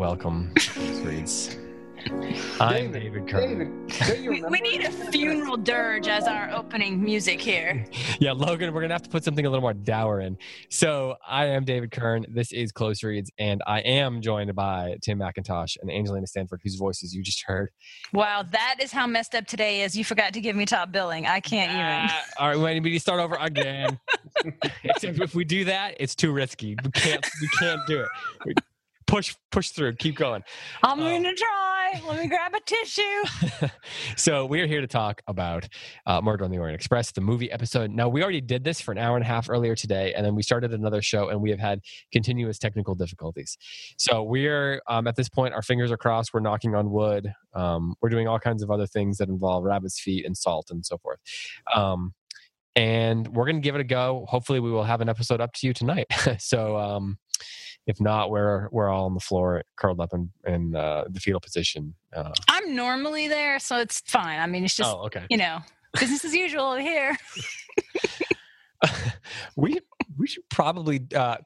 Welcome. to Reads. I'm David Kern. David, We, we need a funeral dirge as our opening music here. Yeah, Logan, we're gonna have to put something a little more dour in. So I am David Kern. This is Close Reads, and I am joined by Tim McIntosh and Angelina Stanford, whose voices you just heard. Wow, that is how messed up today is. You forgot to give me top billing. I can't even. Ah, all right, we need to start over again. Except if we do that, it's too risky. We can't. We can't do it. We- Push, push through. Keep going. I'm Oh. gonna try. Let me grab a tissue. so we are here to talk about uh, Murder on the Orient Express, the movie episode. Now we already did this for an hour and a half earlier today, and then we started another show, and we have had continuous technical difficulties. So we're um, at this point, our fingers are crossed. We're knocking on wood. Um, we're doing all kinds of other things that involve rabbit's feet and salt and so forth. Um, and we're going to give it a go. Hopefully, we will have an episode up to you tonight. so. Um, if not, we're we're all on the floor, curled up in, in uh, the fetal position. Uh, I'm normally there, so it's fine. I mean, it's just oh, okay. you know business as usual over here. we we should probably uh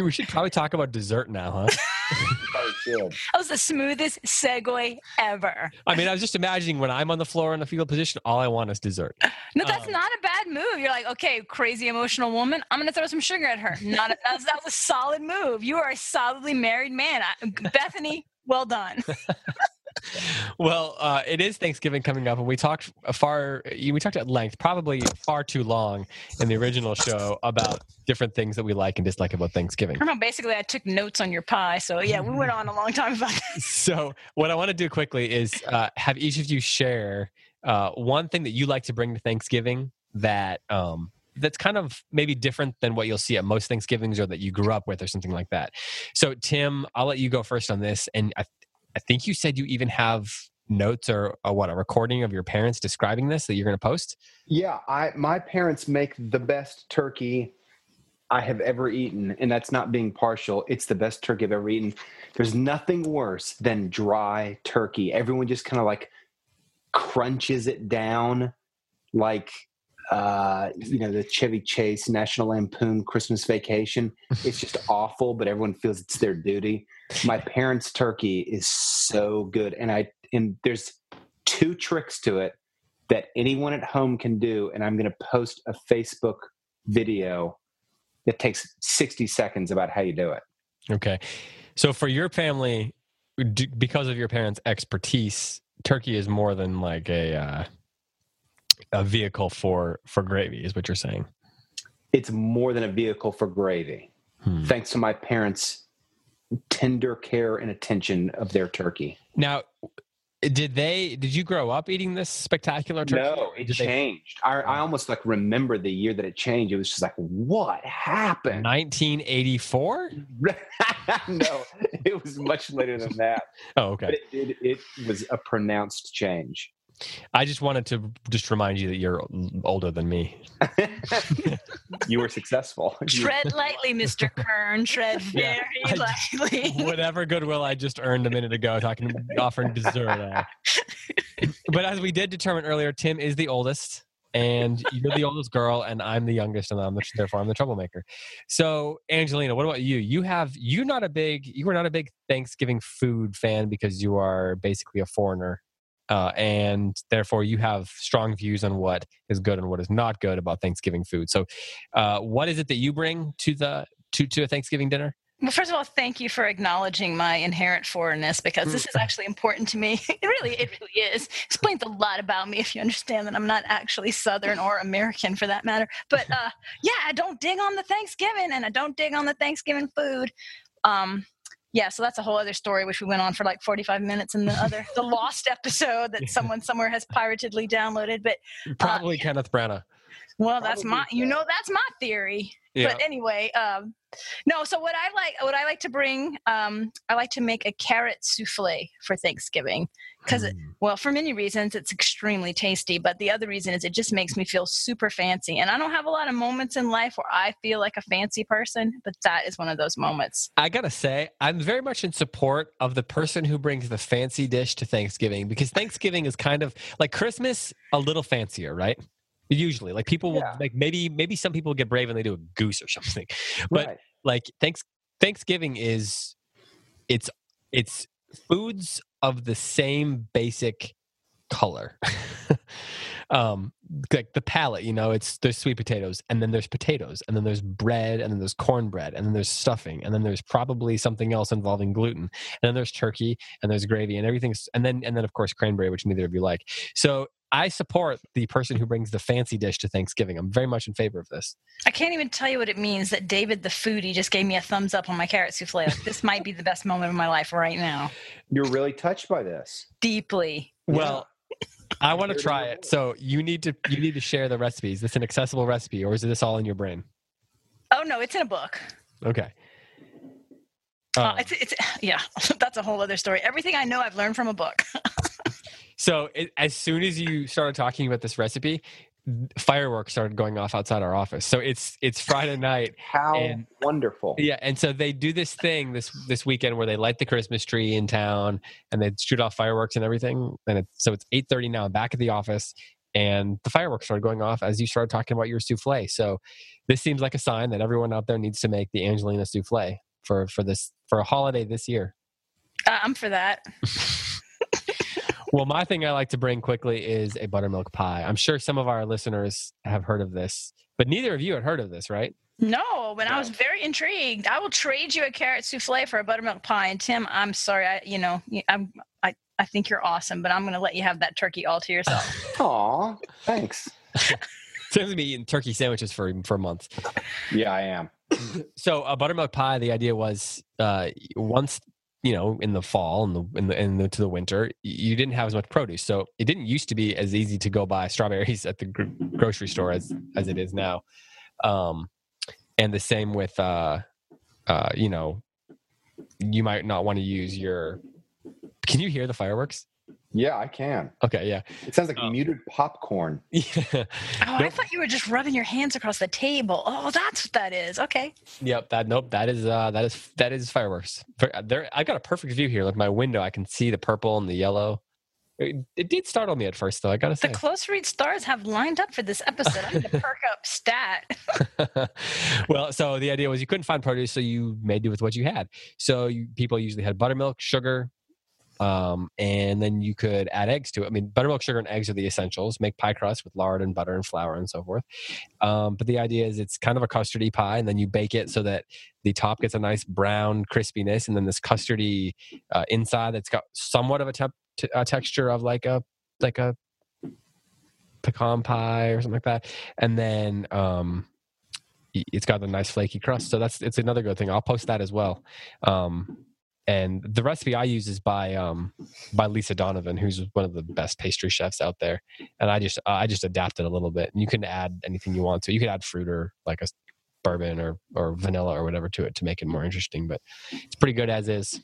we should probably talk about dessert now, huh? Probably should. That was the smoothest segue ever. I mean, I was just imagining when I'm on the floor in the fetal position, all I want is dessert. No, that's Um, not a bad move. You're like, okay, crazy emotional woman. I'm gonna throw some sugar at her. Not a, that, was, that was a solid move. You are a solidly married man. I, Bethany, well done. Well, uh, it is Thanksgiving coming up, and we talked far we talked at length, probably far too long in the original show about different things that we like and dislike about Thanksgiving. I know. Basically, I took notes on your pie. So yeah, we went on a long time about that. So, what I want to do quickly is uh, have each of you share uh, one thing that you like to bring to Thanksgiving that um, that's kind of maybe different than what you'll see at most Thanksgivings or that you grew up with or something like that. So, Tim, I'll let you go first on this, and I, I think you said you even have notes or, what a recording of your parents describing this that you're going to post. Yeah, I my parents make the best turkey I have ever eaten, and that's not being partial. It's the best turkey I've ever eaten. There's nothing worse than dry turkey. Everyone just kind of like crunches it down like uh you know the Chevy Chase National Lampoon Christmas Vacation. It's just awful, but everyone feels it's their duty. My parents' turkey is so good, and I and there's two tricks to it that anyone at home can do, and I'm going to post a Facebook video that takes 60 seconds about how you do it. Okay. So, for your family, because of your parents' expertise, turkey is more than like a uh, a vehicle for for gravy, is what you're saying. It's more than a vehicle for gravy, Hmm. thanks to my parents' tender care and attention of their turkey. Now, did they? Did you grow up eating this spectacular turkey? No, it did they- changed. I, I oh. almost like remember the year that it changed. It was just like, what happened? 1984. no, it was much later than that. Oh, But okay. it, it, it was a pronounced change. I just wanted to just remind you that you're older than me. you were successful. Tread lightly, Mr. Kern. Tread very I- lightly. Whatever goodwill I just earned a minute ago, talking offering dessert. uh. but as we did determine earlier, Tim is the oldest, and you're the oldest girl, and I'm the youngest, and I'm the, therefore I'm the troublemaker. So, Angelina, what about you? You have you're not a big you were not a big Thanksgiving food fan because you are basically a foreigner. Uh, and therefore, you have strong views on what is good and what is not good about Thanksgiving food. So, uh, what is it that you bring to the to to a Thanksgiving dinner? Well, first of all, thank you for acknowledging my inherent foreignness because this is actually important to me. It really, it really is. Explains a lot about me if you understand that I'm not actually Southern or American for that matter. But uh, yeah, I don't dig on the Thanksgiving and I don't dig on the Thanksgiving food. Um, yeah, so that's a whole other story, which we went on for like 45 minutes in the other, the lost episode that someone somewhere has piratedly downloaded. But uh, Probably Kenneth Branagh. Well, that's my, Probably you know, that's my theory. Yeah. But anyway, um, no. So what I like, what I like to bring, um, I like to make a carrot souffle for Thanksgiving because, Mm. well, for many reasons, it's extremely tasty. But the other reason is it just makes me feel super fancy, and I don't have a lot of moments in life where I feel like a fancy person, but that is one of those moments. I gotta say, I'm very much in support of the person who brings the fancy dish to Thanksgiving because Thanksgiving is kind of like Christmas, a little fancier, right? Usually, like people will Yeah. like maybe maybe some people get brave and they do a goose or something, but right. like thanks Thanksgiving is it's it's foods of the same basic color. um like the palette, you know, it's there's sweet potatoes and then there's potatoes and then there's bread and then there's cornbread and then there's stuffing and then there's probably something else involving gluten and then there's turkey and there's gravy and everything's and then and then of course cranberry which neither of you like. So I support the person who brings the fancy dish to Thanksgiving. I'm very much in favor of this. I can't even tell you what it means that David the foodie just gave me a thumbs up on my carrot souffle. Like, this might be the best moment of my life right now. You're really touched by this. Deeply. Well, I want to try it. So you need to you need to share the recipes. Is this an accessible recipe, or is this all in your brain? Oh no, it's in a book. Okay. Uh, Um, it's, it's yeah, that's a whole other story. Everything I know, I've learned from a book. so it, as soon as you started talking about this recipe, fireworks started going off outside our office. So it's it's Friday night. How And- wonderful. Yeah, and so they do this thing this this weekend where they light the Christmas tree in town and they shoot off fireworks and everything. And it, so it's eight thirty now. Back at the office, and the fireworks started going off as you started talking about your souffle. So this seems like a sign that everyone out there needs to make the Angelina souffle for for this for a holiday this year. Uh, I'm for that. Well, my thing I like to bring quickly is a buttermilk pie. I'm sure some of our listeners have heard of this, but neither of you had heard of this, right? No, but I was very intrigued. I will trade you a carrot souffle for a buttermilk pie. And Tim, I'm sorry, I you know I'm I, I think you're awesome, but I'm going to let you have that turkey all to yourself. Aw, thanks. Tim's been eating turkey sandwiches for for months. Yeah, I am. so a buttermilk pie the idea was uh once you know in the fall and the in the the, to the winter you didn't have as much produce. So it didn't used to be as easy to go buy strawberries at the gr- grocery store as as it is now. Um and the same with uh uh you know you might not want to use your can you hear the fireworks Yeah, I can. okay yeah It sounds like Oh. muted popcorn. yeah Oh, I thought you were just rubbing your hands across the table. Oh, that's what that is. Okay. Yep, that nope, that is uh that is that is fireworks. Uh, There I got a perfect view here. Like my window, I can see the purple and the yellow. It, it did startle me at first though, I gotta say, The close read stars have lined up for this episode. I need to perk up stat. well, so the idea was you couldn't find produce, so you made do with what you had. So you, people usually had buttermilk, sugar, um, and then you could add eggs to it. I mean, buttermilk, sugar, and eggs are the essentials. Make pie crust with lard and butter and flour and so forth. Um, but the idea is it's kind of a custardy pie, and then you bake it so that the top gets a nice brown crispiness, and then this custardy uh, inside that's got somewhat of a, t- a texture of like a like a pecan pie or something like that, and then um, it's got a nice flaky crust. So that's it's another good thing. I'll post that as well. Um, and the recipe I use is by um, by Lisa Donovan, who's one of the best pastry chefs out there. And I just I just adapted a little bit. And you can add anything you want to. You could add fruit or like a bourbon or or vanilla or whatever to it to make it more interesting. But it's pretty good as is.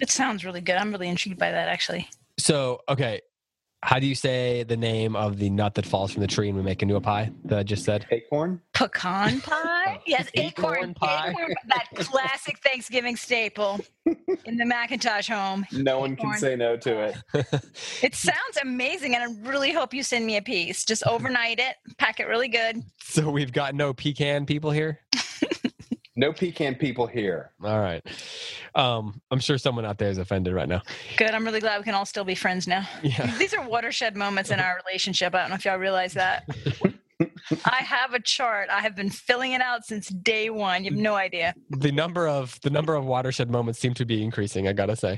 It sounds really good. I'm really intrigued by that, actually. So okay, how do you say the name of the nut that falls from the tree and we make into a pie that I just said? Acorn? Pecan pie? Yes, Acorn acorn, pie. acorn that classic Thanksgiving staple in the McIntosh home. No one can say no to it. It sounds amazing, and I really hope you send me a piece. Just overnight it, pack it really good. So we've got no pecan people here. No pecan people here. All right. Um, I'm sure someone out there is offended right now. Good. I'm really glad we can all still be friends now. Yeah. These are watershed moments in our relationship. I don't know if y'all realize that. I have a chart. I have been filling it out since day one. You have no idea. The number of the number of watershed moments seem to be increasing. I gotta say,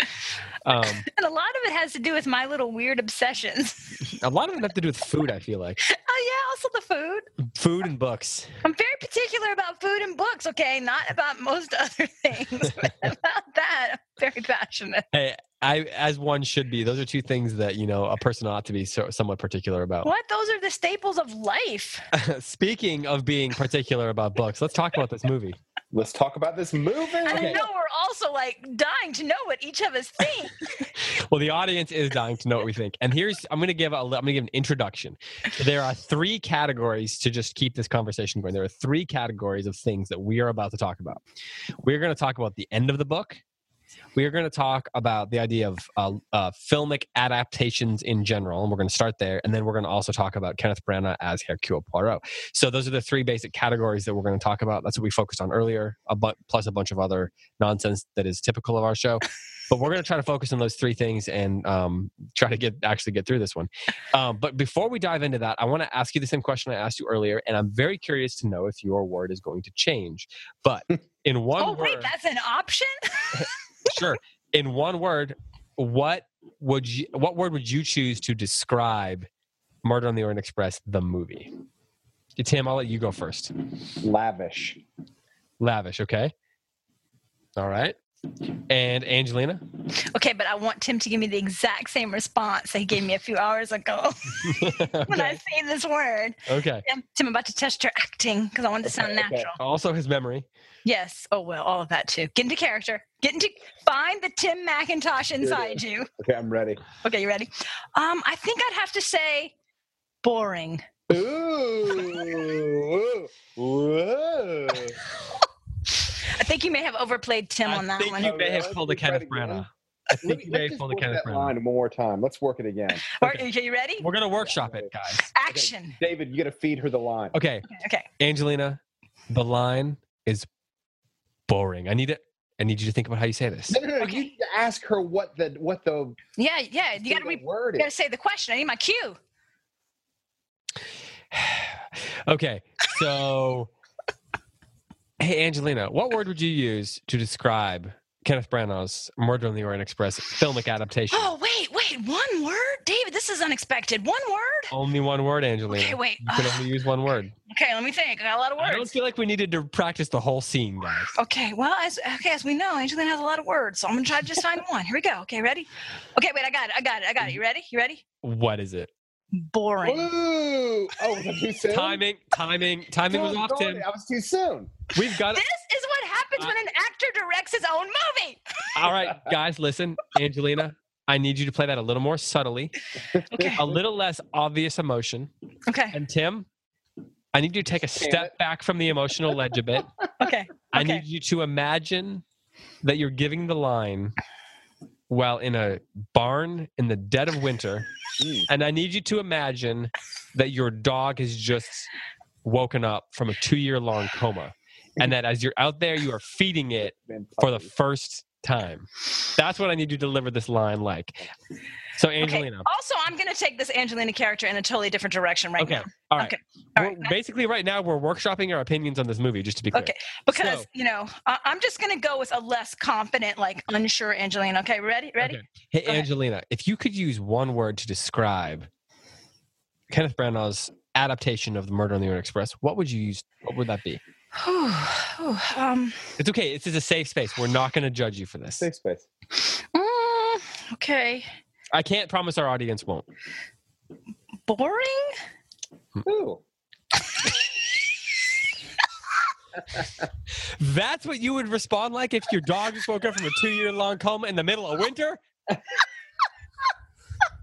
um, And a lot of it has to do with my little weird obsessions. a lot of them have to do with food. I feel like, oh, yeah, also the food. food and books. I'm very particular about food and books, okay? Not about most other things. but about that, very passionate. Hey, I as one should be. Those are two things that you know a person ought to be so, somewhat particular about. What? Those are the staples of life. Speaking of being particular about books, let's talk about this movie. Let's talk about this movie. And I know we're also like dying to know what each of us think. well, the audience is dying to know what we think. And here's I'm going to give a I'm going to give an introduction. There are three categories to just keep this conversation going. There are three categories of things that we are about to talk about. We're going to talk about the end of the book. We are going to talk about the idea of uh, uh, filmic adaptations in general, and we're going to start there. And then we're going to also talk about Kenneth Branagh as Hercule Poirot. So those are the three basic categories that we're going to talk about. That's what we focused on earlier, a bu- plus a bunch of other nonsense that is typical of our show. But we're going to try to focus on those three things and um, try to get actually get through this one. Um, but before we dive into that, I want to ask you the same question I asked you earlier, and I'm very curious to know if your word is going to change. But in one oh, word, wait, that's an option? sure. In one word, what would you what word would you choose to describe Murder on the Orient Express the movie? Tim, I'll let you go first. Lavish. Lavish, okay. All right. And Angelina? Okay, but I want Tim to give me the exact same response that he gave me a few hours ago when I say this word. okay. Tim, Tim, I'm about to test your acting because I want it to sound Okay, okay. natural. Also his memory. Yes. Oh, well, all of that too. Get into character. Get into, find the Tim McIntosh inside you. Okay, I'm ready. Okay, you ready? Um, I think I'd have to say boring. Ooh. Whoa. I think you may have overplayed Tim I on that think one. you may have pulled a try it Kenneth. Branagh. I think you may have pulled a Kenneth Branagh. line one more time. Let's work it again. All right, okay, you ready? We're gonna workshop it, guys. Action. David, you got to feed her the line. Okay, Okay. okay. Angelina, the line is boring. I need it. I need you to think about how you say this. No, no, no. Okay. You need to ask her what the what the, Yeah, yeah. You gotta re- word you gotta say the question. I need my cue. okay, so hey, Angelina, what word would you use to describe Kenneth Branagh's Murder on the Orient Express filmic adaptation? Oh, wait, wait. One word? David, this is unexpected. One word? Only one word, Angelina. Okay, wait. You can only use one word. Okay, let me think. I got a lot of words. I don't feel like we needed to practice the whole scene, guys. Okay, well, as okay, as we know, Angelina has a lot of words, so I'm gonna try to just find one. Here we go. Okay, ready? Okay, wait, I got it. I got it. I got it. You ready? You ready? What is it? Boring. Ooh. Oh, was too soon? Timing, timing, timing was off, Tim. I was too soon. We've got This is what happens uh, when an actor directs his own movie. All right, guys, listen, Angelina. I need you to play that a little more subtly, Okay. a little less obvious emotion. Okay. And Tim, I need you to take a step back from the emotional ledge a bit. Okay. I Okay. need you to imagine that you're giving the line while in a barn in the dead of winter. Mm. And I need you to imagine that your dog has just woken up from a two year long coma. And that as you're out there, you are feeding it for the puppy. first time. That's what I need you to deliver this line like. So, Angelina. Okay. Also, I'm going to take this Angelina character in a totally different direction right Okay. now. All right. Okay. All right. Basically, right now, we're workshopping our opinions on this movie, just to be clear. Okay. Because, So- you know, I- I'm just going to go with a less confident, like unsure Angelina. Okay. Ready? Ready? Okay. Hey, Go ahead. Angelina, if you could use one word to describe Kenneth Branagh's adaptation of the Murder on the Orient Express, what would you use? What would that be? Whew, whew, um, It's okay. This is a safe space. We're not going to judge you for this. Safe space. mm, okay. I can't promise our audience won't. Boring? Ooh. That's what you would respond like if your dog just woke up from a two-year-long coma in the middle of winter.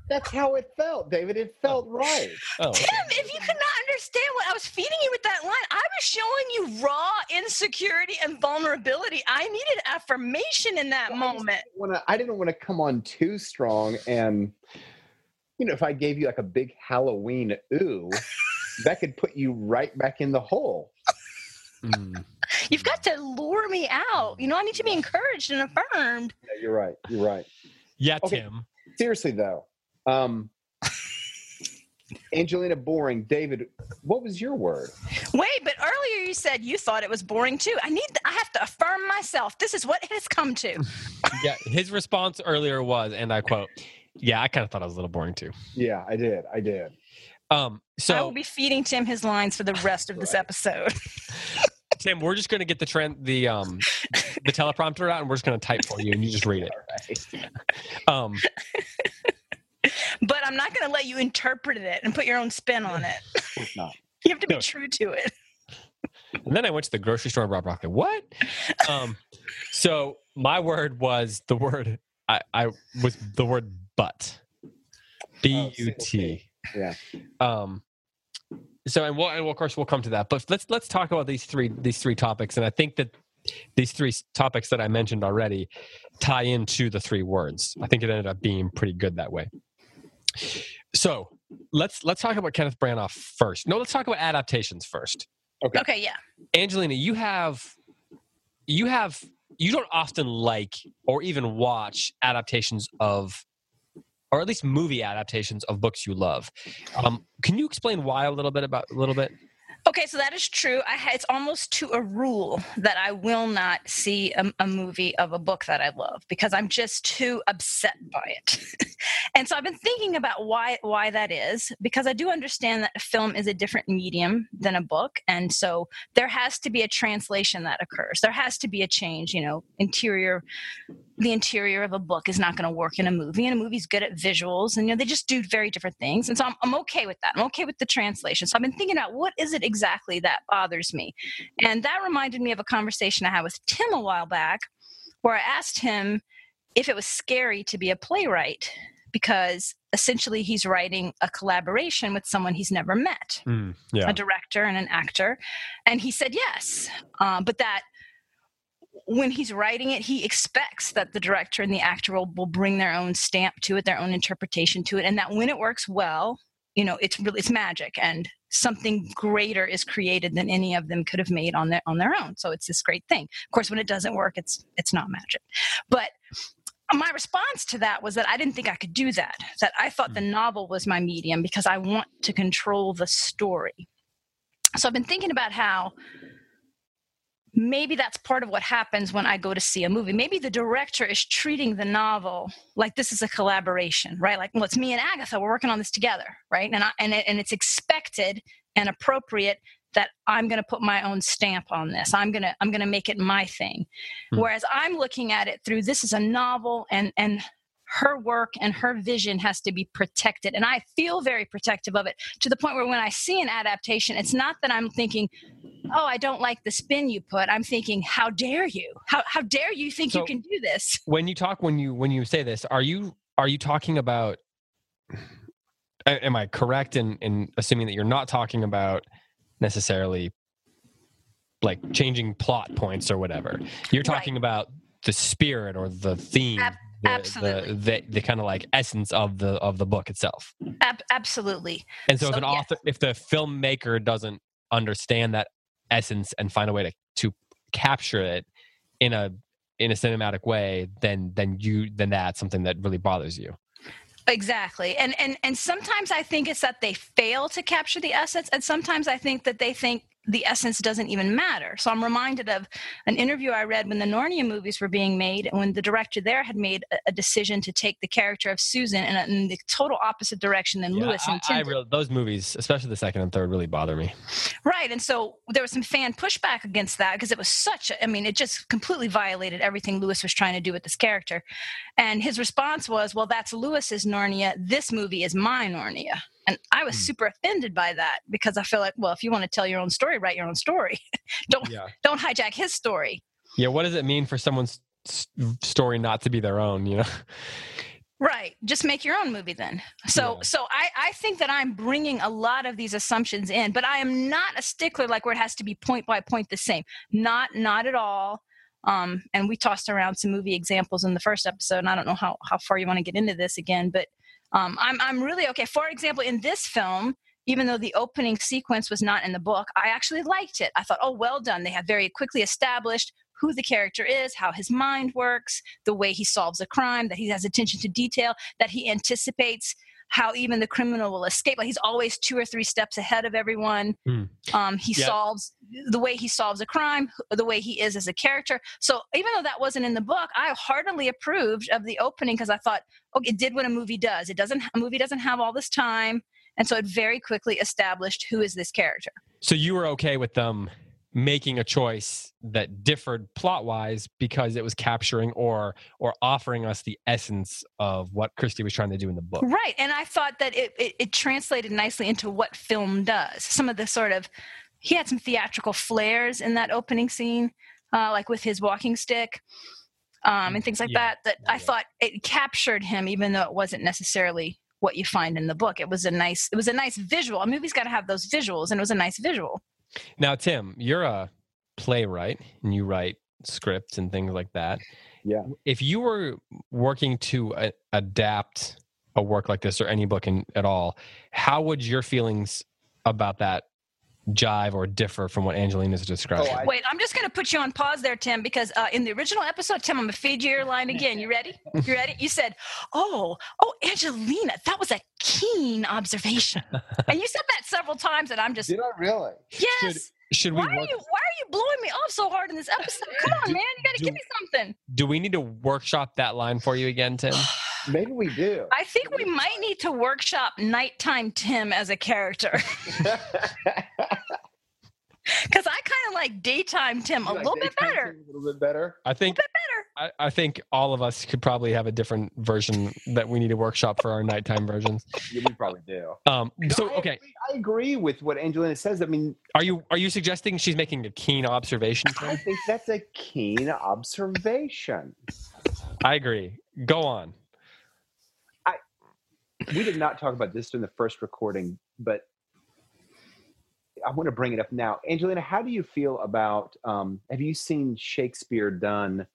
That's how it felt, David. It felt right. Oh, okay. Tim, if you could not understand what I was feeding you with that line, I was showing you raw insecurity and vulnerability. I needed affirmation in that Well, moment. I didn't want to come on too strong, and you know, if I gave you like a big Halloween ooh, that could put you right back in the hole. Mm. You've got to lure me out. You know, I need to be encouraged and affirmed. Yeah, you're right. You're right. Yeah, Okay. Tim. Seriously though, um, Angelina boring. David, what was your word? Wait, but earlier you said you thought it was boring too. I need I have to affirm myself. This is what it has come to. Yeah, his response earlier was, and I quote, "Yeah, I kind of thought it was a little boring too." Yeah, I did. I did. Um, so I will be feeding Tim his lines for the rest of this episode. Tim, we're just going to get the trend, the um, the teleprompter out, and we're just going to type for you, and you just read it. Um, but I'm not going to let you interpret it and put your own spin on it. not. You have to be No. true to it. and then I went to the grocery store and brought broccoli. What? Um, so my word was the word I, I was the word but. B U T. Yeah. Um, so and we'll, and we'll, of course we'll come to that, but let's let's talk about these three these three topics, and I think that these three topics that I mentioned already tie into the three words. I think it ended up being pretty good that way. So let's let's talk about Kenneth Branagh first. No, let's talk about adaptations first. Okay. Okay, yeah. Angelina, you have you have you don't often like or even watch adaptations of or at least movie adaptations of books you love. Um, can you explain why a little bit about a little bit? Okay, so that is true. It's almost to a rule that I will not see a, a movie of a book that I love because I'm just too upset by it. and so I've been thinking about why why that is because I do understand that a film is a different medium than a book, and so there has to be a translation that occurs. There has to be a change. You know, interior the interior of a book is not going to work in a movie and a movie's good at visuals and you know they just do very different things and so I'm, I'm okay with that. I'm okay with the translation. So i've been thinking about what is it exactly that bothers me? And that reminded me of a conversation i had with tim a while back where i asked him if it was scary to be a playwright because essentially he's writing a collaboration with someone he's never met yeah. a director and an actor and he said yes um, but that when he's writing it he expects that the director and the actor will, will bring their own stamp to it their own interpretation to it and that when it works well you know it's really it's magic and something greater is created than any of them could have made on their on their own so it's this great thing of course when it doesn't work it's it's not magic but my response to that was that I didn't think I could do that. That I thought the hmm. novel was my medium because I want to control the story. So I've been thinking about how maybe that's part of what happens when I go to see a movie. Maybe the director is treating the novel like this is a collaboration, right? Like, well, it's me and Agatha, we're working on this together, right? And I, and it, and it's expected and appropriate that I'm going to put my own stamp on this. I'm going to I'm going to make it my thing. Hmm. Whereas I'm looking at it through this is a novel and and her work and her vision has to be protected and I feel very protective of it to the point where when I see an adaptation it's not that I'm thinking oh I don't like the spin you put. I'm thinking how dare you? How how dare you think you can do this? When you talk when you when you say this, are you are you talking about am I correct in in assuming that you're not talking about necessarily like changing plot points or whatever. You're Right. talking about the spirit or the theme. Ab- the, absolutely. the, the, the kind of like essence of the of the book itself. Ab- absolutely. And so, if an yes. author, if the filmmaker doesn't understand that essence and find a way to to capture it in a in a cinematic way, then then you then that's something that really bothers you. Exactly. And and and sometimes I think it's that they fail to capture the essence and sometimes I think that they think the essence doesn't even matter. So I'm reminded of an interview I read when the Narnia movies were being made and when the director there had made a, a decision to take the character of Susan in, a, in the total opposite direction than Yeah, Lewis I, I intended. real, those movies, especially the second and third, really bother me. Right. And so there was some fan pushback against that because it was such a, I mean, it just completely violated everything Lewis was trying to do with this character. And his response was, well, that's Lewis's Narnia. This movie is my Narnia. And I was Hmm. super offended by that because I feel like, well, if you want to tell your own story, write your own story. don't Yeah, don't hijack his story. yeah. What does it mean for someone's story not to be their own? You know, Right. Just make your own movie then. So Yeah. so I I think that I'm bringing a lot of these assumptions in, but I am not a stickler like where it has to be point by point the same. Not not at all. Um, and we tossed around some movie examples in the first episode, and I don't know how how far you want to get into this again, but um, I'm I'm really okay. For example, in this film, even though the opening sequence was not in the book, I actually liked it. I thought, oh, well done. They have very quickly established who the character is, how his mind works, the way he solves a crime, that he has attention to detail, that he anticipates how even the criminal will escape. Like he's always two or three steps ahead of everyone. Hmm. Um, he Yeah. solves the way he solves a crime, the way he is as a character. So even though that wasn't in the book, I heartily approved of the opening because I thought, okay, it did what a movie does. It doesn't. A movie doesn't have all this time. And so it very quickly established who is this character. So you were okay with them making a choice that differed plot wise because it was capturing or or offering us the essence of what Christie was trying to do in the book. Right. And I thought that it, it, it translated nicely into what film does. Some of the sort of he had some theatrical flares in that opening scene, uh, like with his walking stick. Um, and things like Yeah. that that I thought it captured him even though it wasn't necessarily what you find in the book. It was a nice it was a nice visual. A movie's got to have those visuals and it was a nice visual. Now, Tim, you're a playwright and you write scripts and things like that. Yeah. If you were working to a- adapt a work like this or any book in, at all, how would your feelings about that jive or differ from what Angelina's describing? Oh, I- Wait, I'm just going to put you on pause there, Tim, because uh, in the original episode, Tim, I'm going to feed you your line again. You ready? You ready? You said, "Oh, oh, Angelina, that was a keen observation," and you said that several times, and I'm just, Did I really? yes. Should we Why are you Why are you blowing me off so hard in this episode? Come on, Do- man, you got to do- give me something. do we need to workshop that line for you again, Tim? Maybe we do. I think we might need to workshop nighttime Tim as a character because I kind of like daytime Tim a like little bit better. things A little bit better. I A think bit better. I, I think all of us could probably have a different version that we need to workshop for our nighttime versions. Yeah, we probably do. Um, so No, I okay, agree- I agree with what Angelina says. I mean, are you are you suggesting she's making a keen observation? I think that's a keen observation. I agree. Go on. We did not talk about this in the first recording, but I want to bring it up now. Angelina, how do you feel about? Um, have you seen Shakespeare done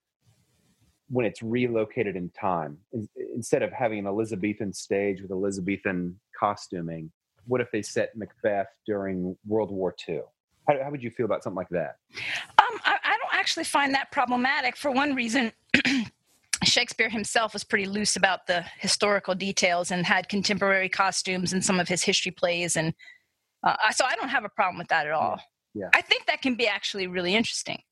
when it's relocated in time In- instead of having an Elizabethan stage with Elizabethan costuming? What if they set Macbeth during World War II? How, how would you feel about something like that? Um, I, I don't actually find that problematic for one reason. Shakespeare himself was pretty loose about the historical details and had contemporary costumes in some of his history plays, and uh, so I don't have a problem with that at all. yeah. I think that can be actually really interesting.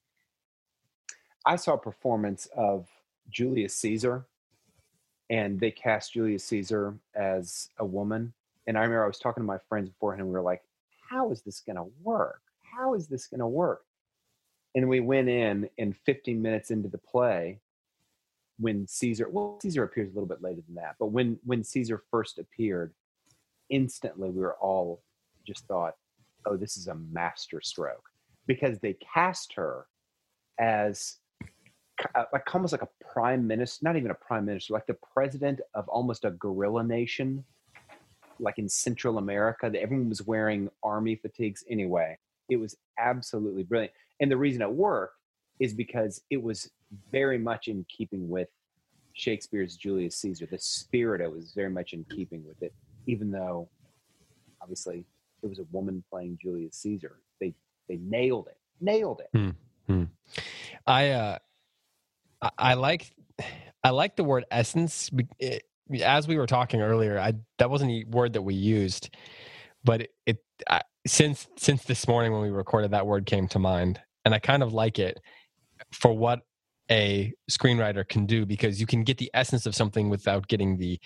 I saw a performance of Julius Caesar, and they cast Julius Caesar as a woman. And I remember I was talking to my friends beforehand, and we were like, "How is this going to work? How is this going to work?" And we went in, and 15 minutes into the play, when Caesar, well, Caesar appears a little bit later than that, but when when Caesar first appeared, instantly we were all just thought, "Oh, this is a master stroke," because they cast her as uh, like almost like a prime minister, not even a prime minister, like the president of almost a guerrilla nation, like in Central America. That everyone was wearing army fatigues anyway. It was absolutely brilliant, and the reason it worked is because it was very much in keeping with Shakespeare's Julius Caesar. The spirit of it was very much in keeping with it, even though obviously it was a woman playing Julius Caesar. They they nailed it, nailed it. Hmm, hmm. I uh, I, like I like the word essence. It, eh, as we were talking earlier, I that wasn't a word that we used, but it, it I, since since this morning when we recorded, that word came to mind, and I kind of like it for what a screenwriter can do because you can get the essence of something without getting the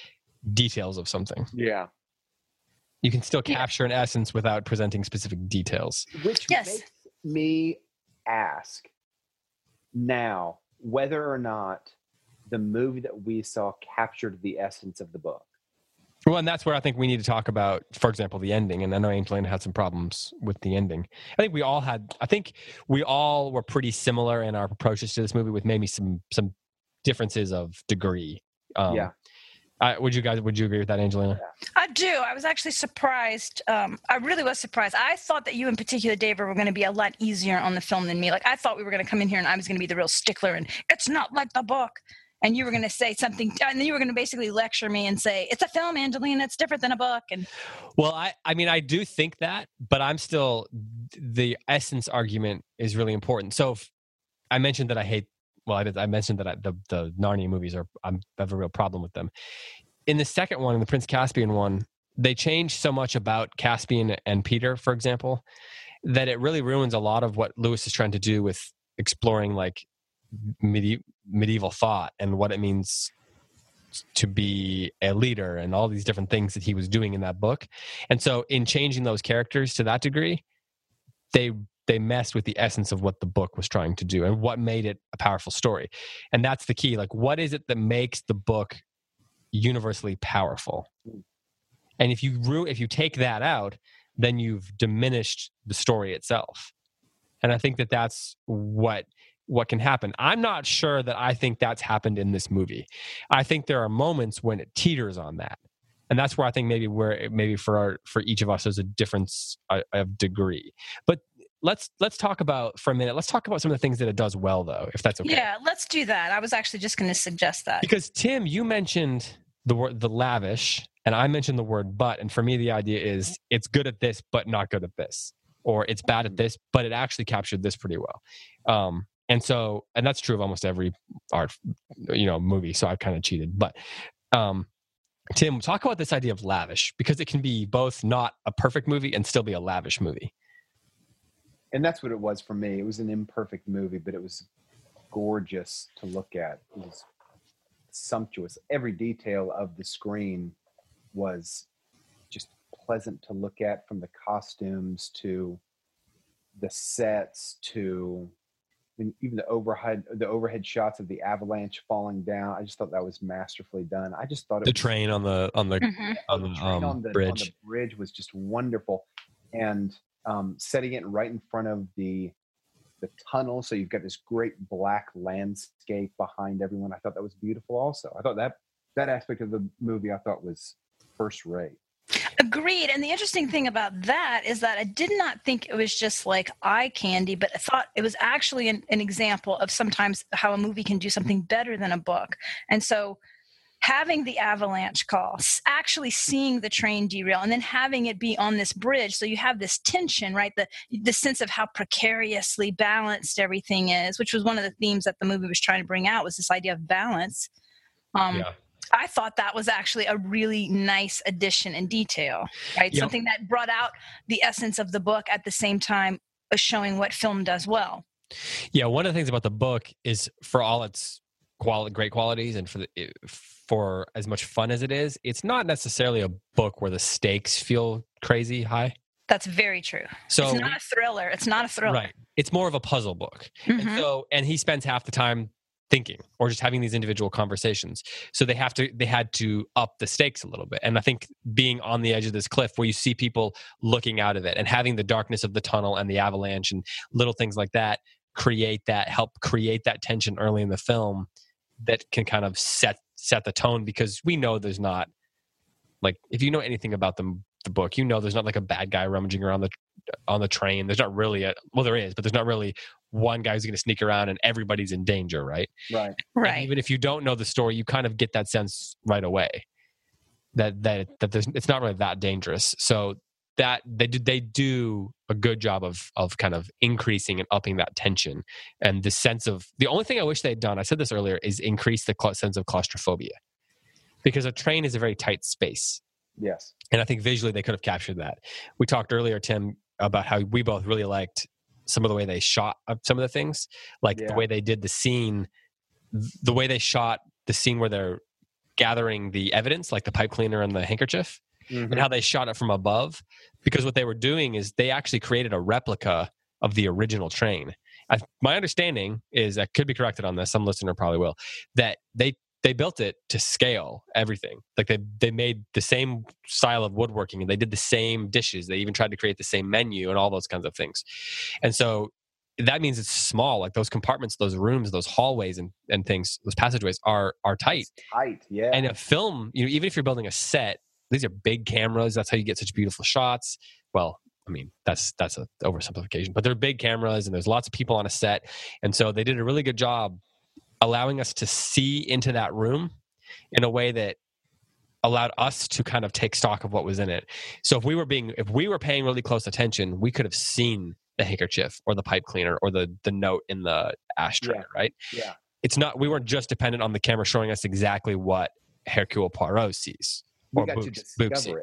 details of something. Yeah. You can still capture an essence without presenting specific details. Which Yes. makes me ask now whether or not the movie that we saw captured the essence of the book. Well, and that's where I think we need to talk about, for example, the ending. And I know Angelina had some problems with the ending. I think we all had. I think we all were pretty similar in our approaches to this movie, with maybe some some differences of degree. Um, Yeah. I, would you guys? Would you agree with that, Angelina? I do. I was actually surprised. Um, I really was surprised. I thought that you, in particular, David, were going to be a lot easier on the film than me. Like I thought we were going to come in here and I was going to be the real stickler, and it's not like the book. And you were going to say something, and then you were going to basically lecture me and say, "It's a film, Angelina. It's different than a book." And Well, I, I mean, I do think that, but I'm still the essence argument is really important. So if I mentioned that I hate, well, I, I mentioned that I, the the Narnia movies are I'm, I have a real problem with them. In the second one, in the Prince Caspian one, they changed so much about Caspian and Peter, for example, that it really ruins a lot of what Lewis is trying to do with exploring like medi- medieval thought and what it means to be a leader and all these different things that he was doing in that book. And so in changing those characters to that degree, they they messed with the essence of what the book was trying to do and what made it a powerful story. And that's the key. Like what is it that makes the book universally powerful? And if you ru- if you take that out, then you've diminished the story itself. And I think that that's what what can happen. I'm not sure that I think that's happened in this movie. I think there are moments when it teeters on that. And that's where I think maybe where maybe for our, for each of us there's a difference uh, of degree. But let's let's talk about for a minute. Let's talk about some of the things that it does well though, if that's okay. Yeah, let's do that. I was actually just going to suggest that. Because Tim, you mentioned the word the lavish and I mentioned the word but and for me the idea is it's good at this but not good at this or it's bad at this but it actually captured this pretty well. Um, and so and that's true of almost every art you know movie so i kind of cheated but um tim talk about this idea of lavish because it can be both not a perfect movie and still be a lavish movie. And that's what it was for me. It was an imperfect movie but it was gorgeous to look at. It was sumptuous. Every detail of the screen was just pleasant to look at from the costumes to the sets to even the overhead the overhead shots of the avalanche falling down i just thought that was masterfully done. I just thought the was, train on the on the Mhm. on the, um, on the bridge on the bridge was just wonderful. And um, setting it right in front of the the tunnel so you've got this great black landscape behind everyone i thought that was beautiful also. I thought that that aspect of the movie i thought was first rate Agreed. And the interesting thing about that is that I did not think it was just like eye candy, but I thought it was actually an, an example of sometimes how a movie can do something better than a book. And so having the avalanche call, actually seeing the train derail, and then having it be on this bridge, so you have this tension, right? The the sense of how precariously balanced everything is, which was one of the themes that the movie was trying to bring out was this idea of balance. Um, yeah I thought that was actually a really nice addition and detail, right? Yep. Something that brought out the essence of the book at the same time as showing what film does well. Yeah, one of the things about the book is for all its quali- great qualities and for the, for as much fun as it is, it's not necessarily a book where the stakes feel crazy high. That's very true. So it's not a thriller. It's not a thriller. right, it's more of a puzzle book. And Mhm. so and he spends half the time thinking or just having these individual conversations. So they have to they had to up the stakes a little bit. And I think being on the edge of this cliff where you see people looking out of it and having the darkness of the tunnel and the avalanche and little things like that create that help create that tension early in the film that can kind of set set the tone because we know there's not like if you know anything about the the book you know there's not like a bad guy rummaging around the on the train there's not really a well there is but there's not really one guy's going to sneak around and everybody's in danger right? Right. And Right. even if you don't know the story you kind of get that sense right away that that that there's, it's not really that dangerous. So that they do they do a good job of of kind of increasing and upping that tension and the sense of the only thing i wish they'd done i said this earlier is increase the cla- sense of claustrophobia because a train is a very tight space. Yes. And I think visually they could have captured that. We talked earlier, Tim, about how we both really liked some of the way they shot some of the things, like the way they did the scene, the way they shot the scene where they're gathering the evidence, like the pipe cleaner and the handkerchief, Mhm. and how they shot it from above. Because what they were doing is they actually created a replica of the original train. I, my understanding is I could be corrected on this. Some listener probably will. That they they built it to scale everything. Like they they made the same style of woodworking and they did the same dishes. They even tried to create the same menu and all those kinds of things. And so that means it's small. Like those compartments, those rooms, those hallways and, and things, those passageways are are tight. It's tight yeah And a film, you know, even if you're building a set, these are big cameras. That's how you get such beautiful shots. Well, I mean, that's that's a oversimplification, but they're big cameras and there's lots of people on a set. And so they did a really good job allowing us to see into that room in a way that allowed us to kind of take stock of what was in it. So if we were being if we were paying really close attention, we could have seen the handkerchief or the pipe cleaner or the the note in the ashtray, Yeah. right? yeah It's not we weren't just dependent on the camera showing us exactly what Hercule Poirot sees we or got to Books- Books it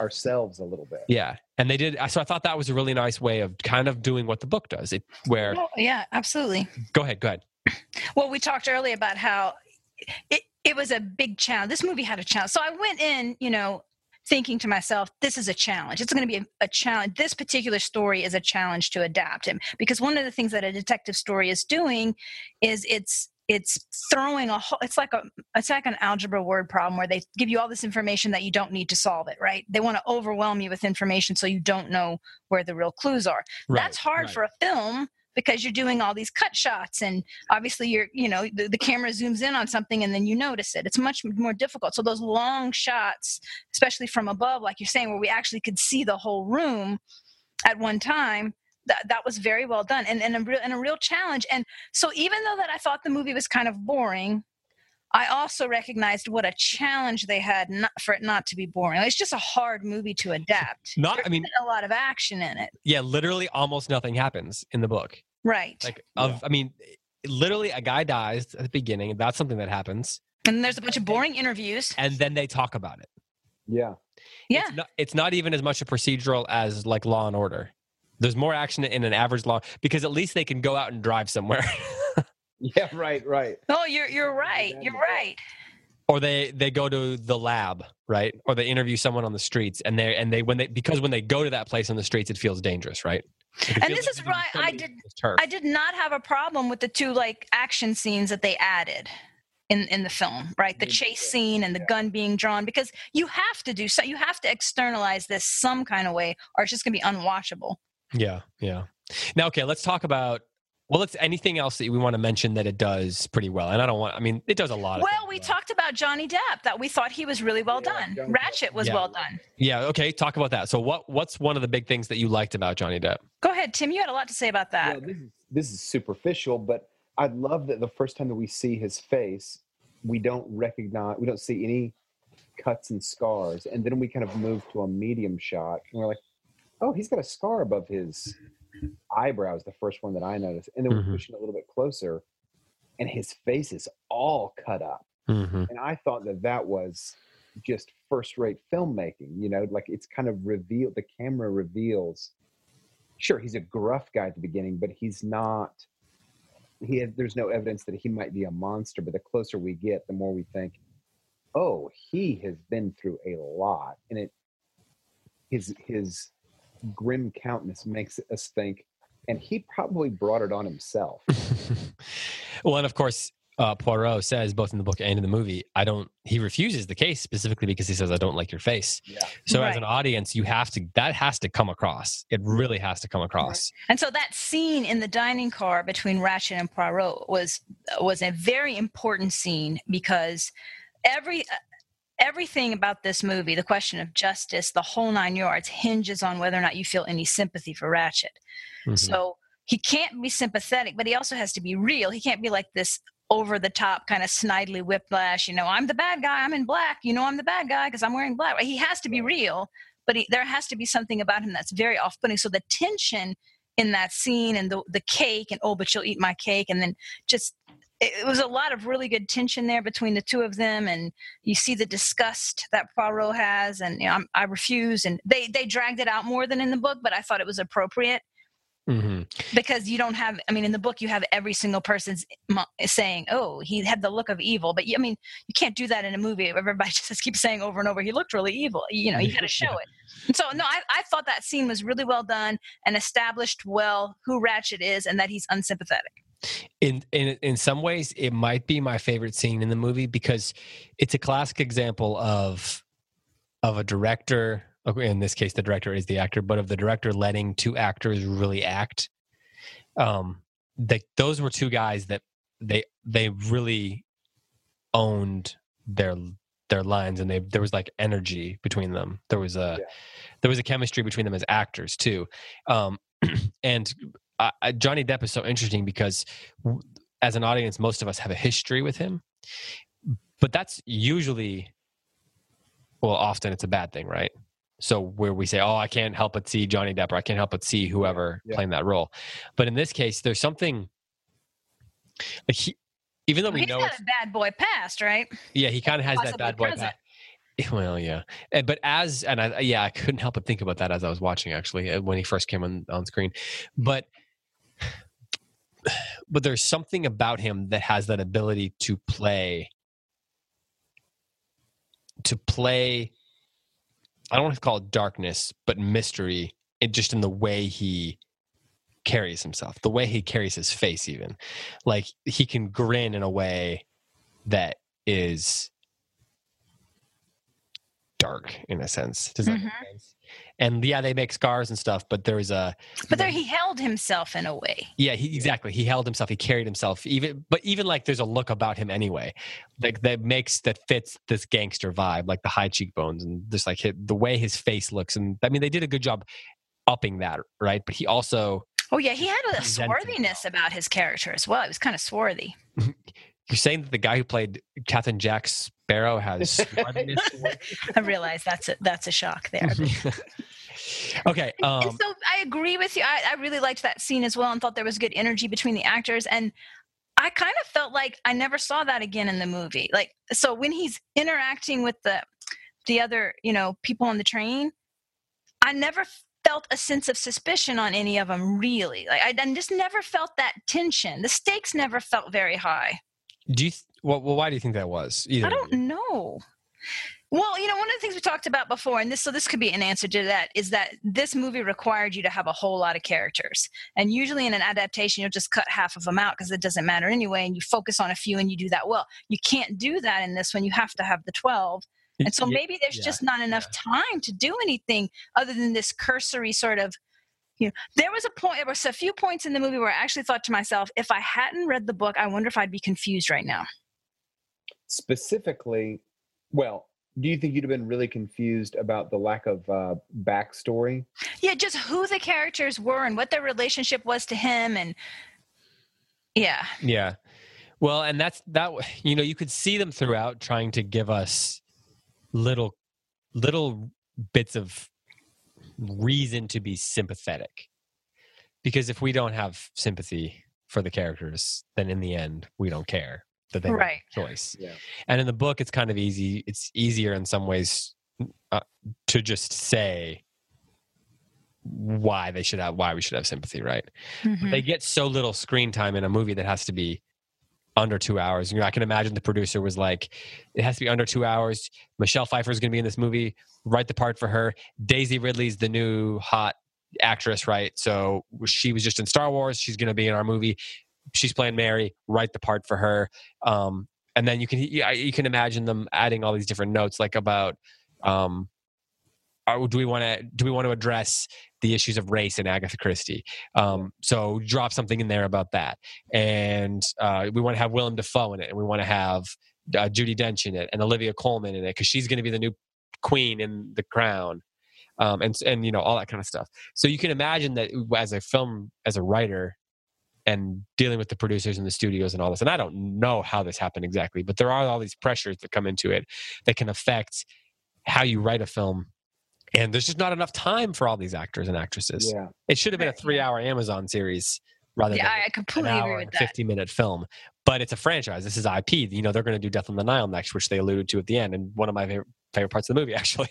ourselves a little bit Yeah, and they did. So I thought that was a really nice way of kind of doing what the book does. It where Well, yeah, absolutely. go ahead, go ahead. Well, we talked earlier about how it, it was a big challenge. This movie had a challenge. So I went in, you know, thinking to myself, this is a challenge. It's going to be a, a, challenge. This particular story is a challenge to adapt him because one of the things that a detective story is doing is it's it's throwing a whole it's like a it's like an algebra word problem where they give you all this information that you don't need to solve it right they want to overwhelm you with information so you don't know where the real clues are right, that's hard right. for a film because you're doing all these cut shots and obviously you're you know the, the, camera zooms in on something and then you notice it it's much more difficult so those long shots especially from above like you're saying where we actually could see the whole room at one time that, that was very well done and, and, a real, and a real challenge and so even though that i thought the movie was kind of boring I also recognized what a challenge they had not, for it not to be boring. It's just a hard movie to adapt. Not, There's I mean, a lot of action in it. Yeah, literally, almost nothing happens in the book. Right. Like, of, yeah. I mean, literally, a guy dies at the beginning. That's something that happens. And there's a bunch of boring interviews. And then they talk about it. Yeah. Yeah. It's not, it's not even as much a procedural as like Law and Order. There's more action in an average law because at least they can go out and drive somewhere. Yeah, right, right. Oh, you're you're right. You're right. Or they they go to the lab, right? Or they interview someone on the streets, and they and they when they because when they go to that place on the streets, it feels dangerous, right? And this is right. I did I did not have a problem with the two like action scenes that they added in in the film right? The chase scene and the gun being drawn because you have to do so you have to externalize this some kind of way or it's just going to be unwatchable. Yeah yeah. Now okay let's talk about well, it's anything else that we want to mention that it does pretty well. And I don't want, I mean, it does a lot. Well, we well. talked about Johnny Depp that we thought he was really well yeah, done. Johnny Ratchett was yeah. well done. Yeah. Okay. Talk about that. So what, what's one of the big things that you liked about Johnny Depp? Go ahead, Tim. You had a lot to say about that. Yeah, this, is, this is superficial, but I love that the first time that we see his face, we don't recognize, we don't see any cuts and scars. And then we kind of move to a medium shot and we're like, oh, he's got a scar above his eyebrows, the first one that I noticed. And then we're mm-hmm. pushing a little bit closer, and his face is all cut up. Mm-hmm. And I thought that that was just first rate filmmaking, you know, like it's kind of revealed, the camera reveals. Sure, he's a gruff guy at the beginning, but he's not. He had, there's no evidence that he might be a monster. But the closer we get, the more we think, oh, he has been through a lot, and it his his grim countenance makes us think, and he probably brought it on himself. well, and of course, uh, Poirot says both in the book and in the movie, I don't. He refuses the case specifically because he says, "I don't like your face." Yeah. So right. as an audience, you have to. That has to come across. It really has to come across. And so that scene in the dining car between Ratchett and Poirot was was a very important scene because every everything about this movie, the question of justice, the whole nine yards, hinges on whether or not you feel any sympathy for Ratchett. Mm-hmm. So he can't be sympathetic, but he also has to be real. He can't be like this over the top kind of snidely whiplash. You know, I'm the bad guy. I'm in black. You know, I'm the bad guy because I'm wearing black. He has to be real, but he, there has to be something about him that's very off-putting. So the tension in that scene and the the cake and oh, but you'll eat my cake, and then just it was a lot of really good tension there between the two of them, and you see the disgust that Poirot has, and you know, i refuse, and they they dragged it out more than in the book, but I thought it was appropriate. Mm-hmm. Because you don't have, I mean, in the book you have every single person's saying, "Oh, he had the look of evil," but I mean, you can't do that in a movie. Everybody just keeps saying over and over, "He looked really evil." You know, you got to show it. And so, no, I, I thought that scene was really well done and established well who Ratchett is and that he's unsympathetic in in in some ways it might be my favorite scene in the movie because it's a classic example of of a director in this case the director is the actor but of the director letting two actors really act. Um they, those were two guys that they they really owned their their lines and they there was like energy between them. There was a yeah. there was a chemistry between them as actors too. Um and uh, Johnny Depp is so interesting because as an audience, most of us have a history with him, but that's usually, well, often it's a bad thing, right? So where we say, "Oh, I can't help but see Johnny Depp," or "I can't help but see whoever yeah. playing that role," but in this case, there's something like he, even though well, we know it's a bad boy past, right? Yeah, he kind of has that bad boy past. Well, yeah, but as and I, yeah, I couldn't help but think about that as I was watching actually uh, when he first came on on screen, but but there's something about him that has that ability to play to play I don't want to call it darkness, but mystery it just in the way he carries himself, the way he carries his face even. Like he can grin in a way that is dark in a sense. Does that Mhm. make sense? And yeah, they make scars and stuff, but there's a But there he held himself in a way. yeah, he exactly. He held himself. He carried himself. Even, but even like there's a look about him anyway, like mm-hmm. that makes that fits this gangster vibe, like the high cheekbones and just like hi- the way his face looks. And I mean, they did a good job upping that, right? But he also, Oh yeah, he had a swarthiness about his character as well. He was kind of swarthy. you're saying that the guy who played Captain Jack Sparrow has. swarthiness to him? I realize that's a that's a shock there. okay. Um, and so I agree with you. I, I really liked that scene as well and thought there was good energy between the actors. And I kind of felt like I never saw that again in the movie. Like, so when he's interacting with the the other, you know, people on the train, I never felt a sense of suspicion on any of them. Really, like I, I just never felt that tension. The stakes never felt very high. do you? Well, well, why do you think that was? Either I don't know. Well, you know, one of the things we talked about before, and this so this could be an answer to that, is that this movie required you to have a whole lot of characters. And usually in an adaptation, you'll just cut half of them out because it doesn't matter anyway, and you focus on a few and you do that well. You can't do that in this one. You have to have the 12. And so maybe there's yeah, just not enough time to do anything other than this cursory sort of you know, there was a point, there was a few points in the movie where I actually thought to myself, if I hadn't read the book, I wonder if I'd be confused right now. Specifically, well, do you think you'd have been really confused about the lack of uh, backstory? yeah just who the characters were and what their relationship was to him and yeah Yeah. Well, and that's that. You know, you could see them throughout trying to give us little, little bits of reason to be sympathetic. Because if we don't have sympathy for the characters, then in the end, we don't care that they made Right. a choice. Yeah. And in the book, it's kind of easy. It's easier in some ways uh, to just say why they should have why we should have sympathy, right? Mhm. they get so little screen time in a movie that has to be under two hours. You know, I can imagine the producer was like, it has to be under two hours. Michelle Pfeiffer is going to be in this movie. Write the part for her. Daisy Ridley's the new hot actress, right? So she was just in Star Wars. She's going to be in our movie. She's playing Mary. Write the part for her. Um, and then you can you, can imagine them adding all these different notes, like about um, are, do we want to do we want to address the issues of race in Agatha Christie? Um, so drop something in there about that, and uh, we want to have Willem Dafoe in it, and we want to have uh, Judi Dench in it, and Olivia Colman in it because she's going to be the new queen in The Crown, um, and and you know all that kind of stuff. So you can imagine that as a film as a writer. And dealing with the producers and the studios and all this, and I don't know how this happened exactly, but there are all these pressures that come into it that can affect how you write a film and there's just not enough time for all these actors and actresses. Yeah. It should have been a three-hour Amazon series rather yeah than I, I an completely agree hour with and that 50-minute film. But it's a franchise. This is IP. You know, they're going to do Death on the Nile next, which they alluded to at the end, and one of my favorite, favorite parts of the movie actually.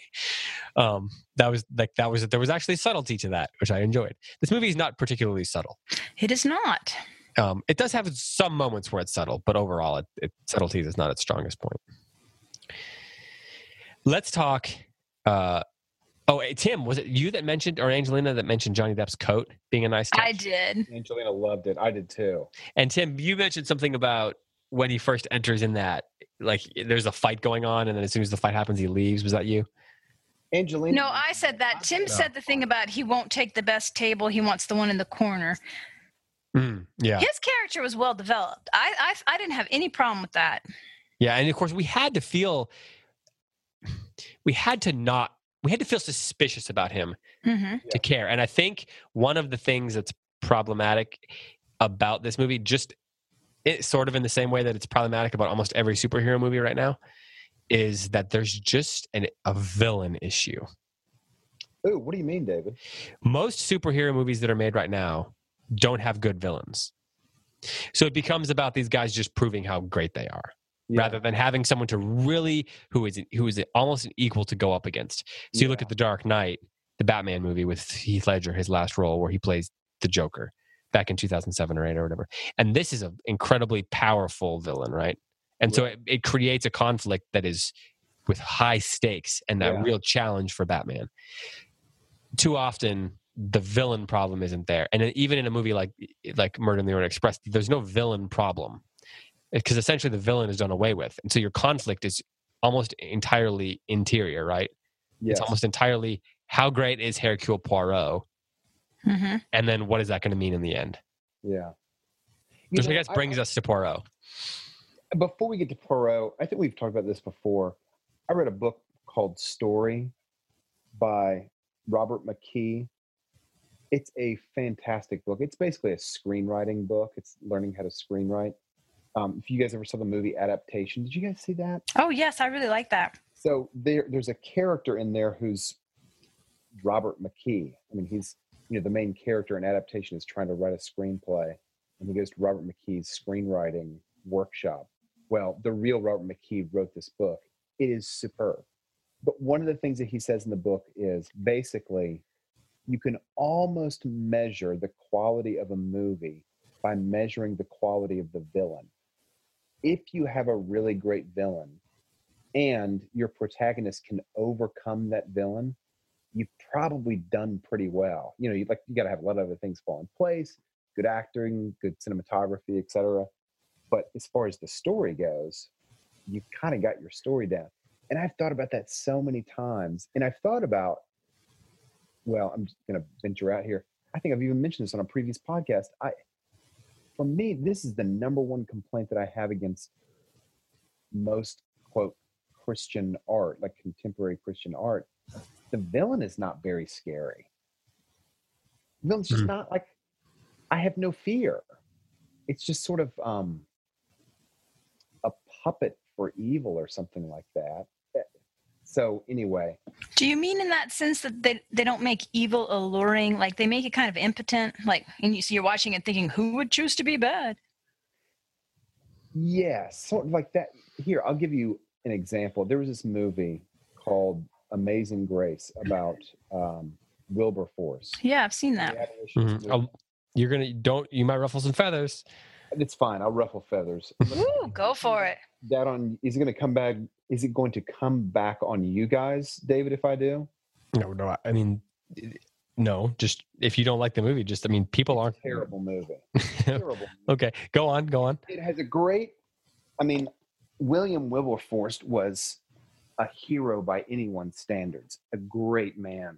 Um, that was like that was there was actually subtlety to that, which I enjoyed. This movie is not particularly subtle. it is not Um, it does have some moments where it's subtle, but overall, it, it subtlety is not its strongest point. Let's talk. Uh, oh, hey, Tim, was it you that mentioned, or Angelina that mentioned Johnny Depp's coat being a nice touch? i did Angelina loved it. I did too. And Tim, you mentioned something about when he first enters in that, like there's a fight going on, and then as soon as the fight happens, he leaves. Was that you? Angelina. no i said that tim No. said the thing about he won't take the best table he wants the one in the corner Mm, yeah, his character was well developed I, I i didn't have any problem with that yeah, and of course we had to feel, we had to not, we had to feel suspicious about him hmm to care. And I think one of the things that's problematic about this movie, just it sort of in the same way that it's problematic about almost every superhero movie right now, is that there's just an, a villain issue. Ooh, what do you mean, David? Most superhero movies that are made right now don't have good villains. So it becomes about these guys just proving how great they are. Yeah. rather than having someone to really who is who is almost an equal to go up against. So you look at the Dark Knight, the Batman movie with Heath Ledger, his last role where he plays the Joker back in 2007 or 8 or whatever. And this is an incredibly powerful villain, right? And so it, it creates a conflict that is with high stakes and that Yeah. real challenge for Batman. Too often the villain problem isn't there. And even in a movie like like Murder in the Orient Express, there's no villain problem. Eh, because essentially the villain is done away with. And so your conflict is almost entirely interior, right? Yes. It's almost entirely how great is Hercule Poirot? Hmm And then what is that going to mean in the end? yeah. You Which I guess brings us to Poirot. before we get to Poirot, I think we've talked about this before. I read a book called Story by Robert McKee. It's a fantastic book. It's basically a screenwriting book. It's learning how to screenwrite. Um, if you guys ever saw the movie Adaptation, did you guys see that? Oh yes, I really like that. So there, there's a character in there who's Robert McKee. I mean, he's you know the main character in Adaptation is trying to write a screenplay, and he goes to Robert McKee's screenwriting workshop. Well, the real Robert McKee wrote this book. It is superb. But one of the things that he says in the book is basically you can almost measure the quality of a movie by measuring the quality of the villain. If you have a really great villain and your protagonist can overcome that villain, you've probably done pretty well. You know, you like you got to have a lot of other things fall in place, good acting, good cinematography, etc. But as far as the story goes, you've kind of got your story down. And I've thought about that so many times. And I've thought about, well, I'm just going to venture out here. I think I've even mentioned this on a previous podcast. I, for me, this is the number one complaint that I have against most quote Christian art, like contemporary Christian art. The villain is not very scary. The villain's just Mhm. not like I have no fear. It's just sort of um a puppet for evil or something like that. Eh, So anyway, Do you mean in that sense that they, they don't make evil alluring? Like they make it kind of impotent? Like, and you, so you're watching it thinking, who would choose to be bad? Yes, sort of like that. Here, I'll give you an example. There was this movie called Amazing Grace about um, Wilberforce. Yeah, I've seen that. the abolitionist Mhm. Oh, you're gonna don't you might ruffle some feathers. It's fine. I'll ruffle feathers. Woo, go for it. that on is it going to come back? Is it going to come back on you guys, David? If I do, No, no. I mean, no. Just if you don't like the movie, just I mean, people aren't terrible movie. terrible. movie. okay, go on, go on. it has a great i mean william wilberforce was a hero by anyone's standards a great man.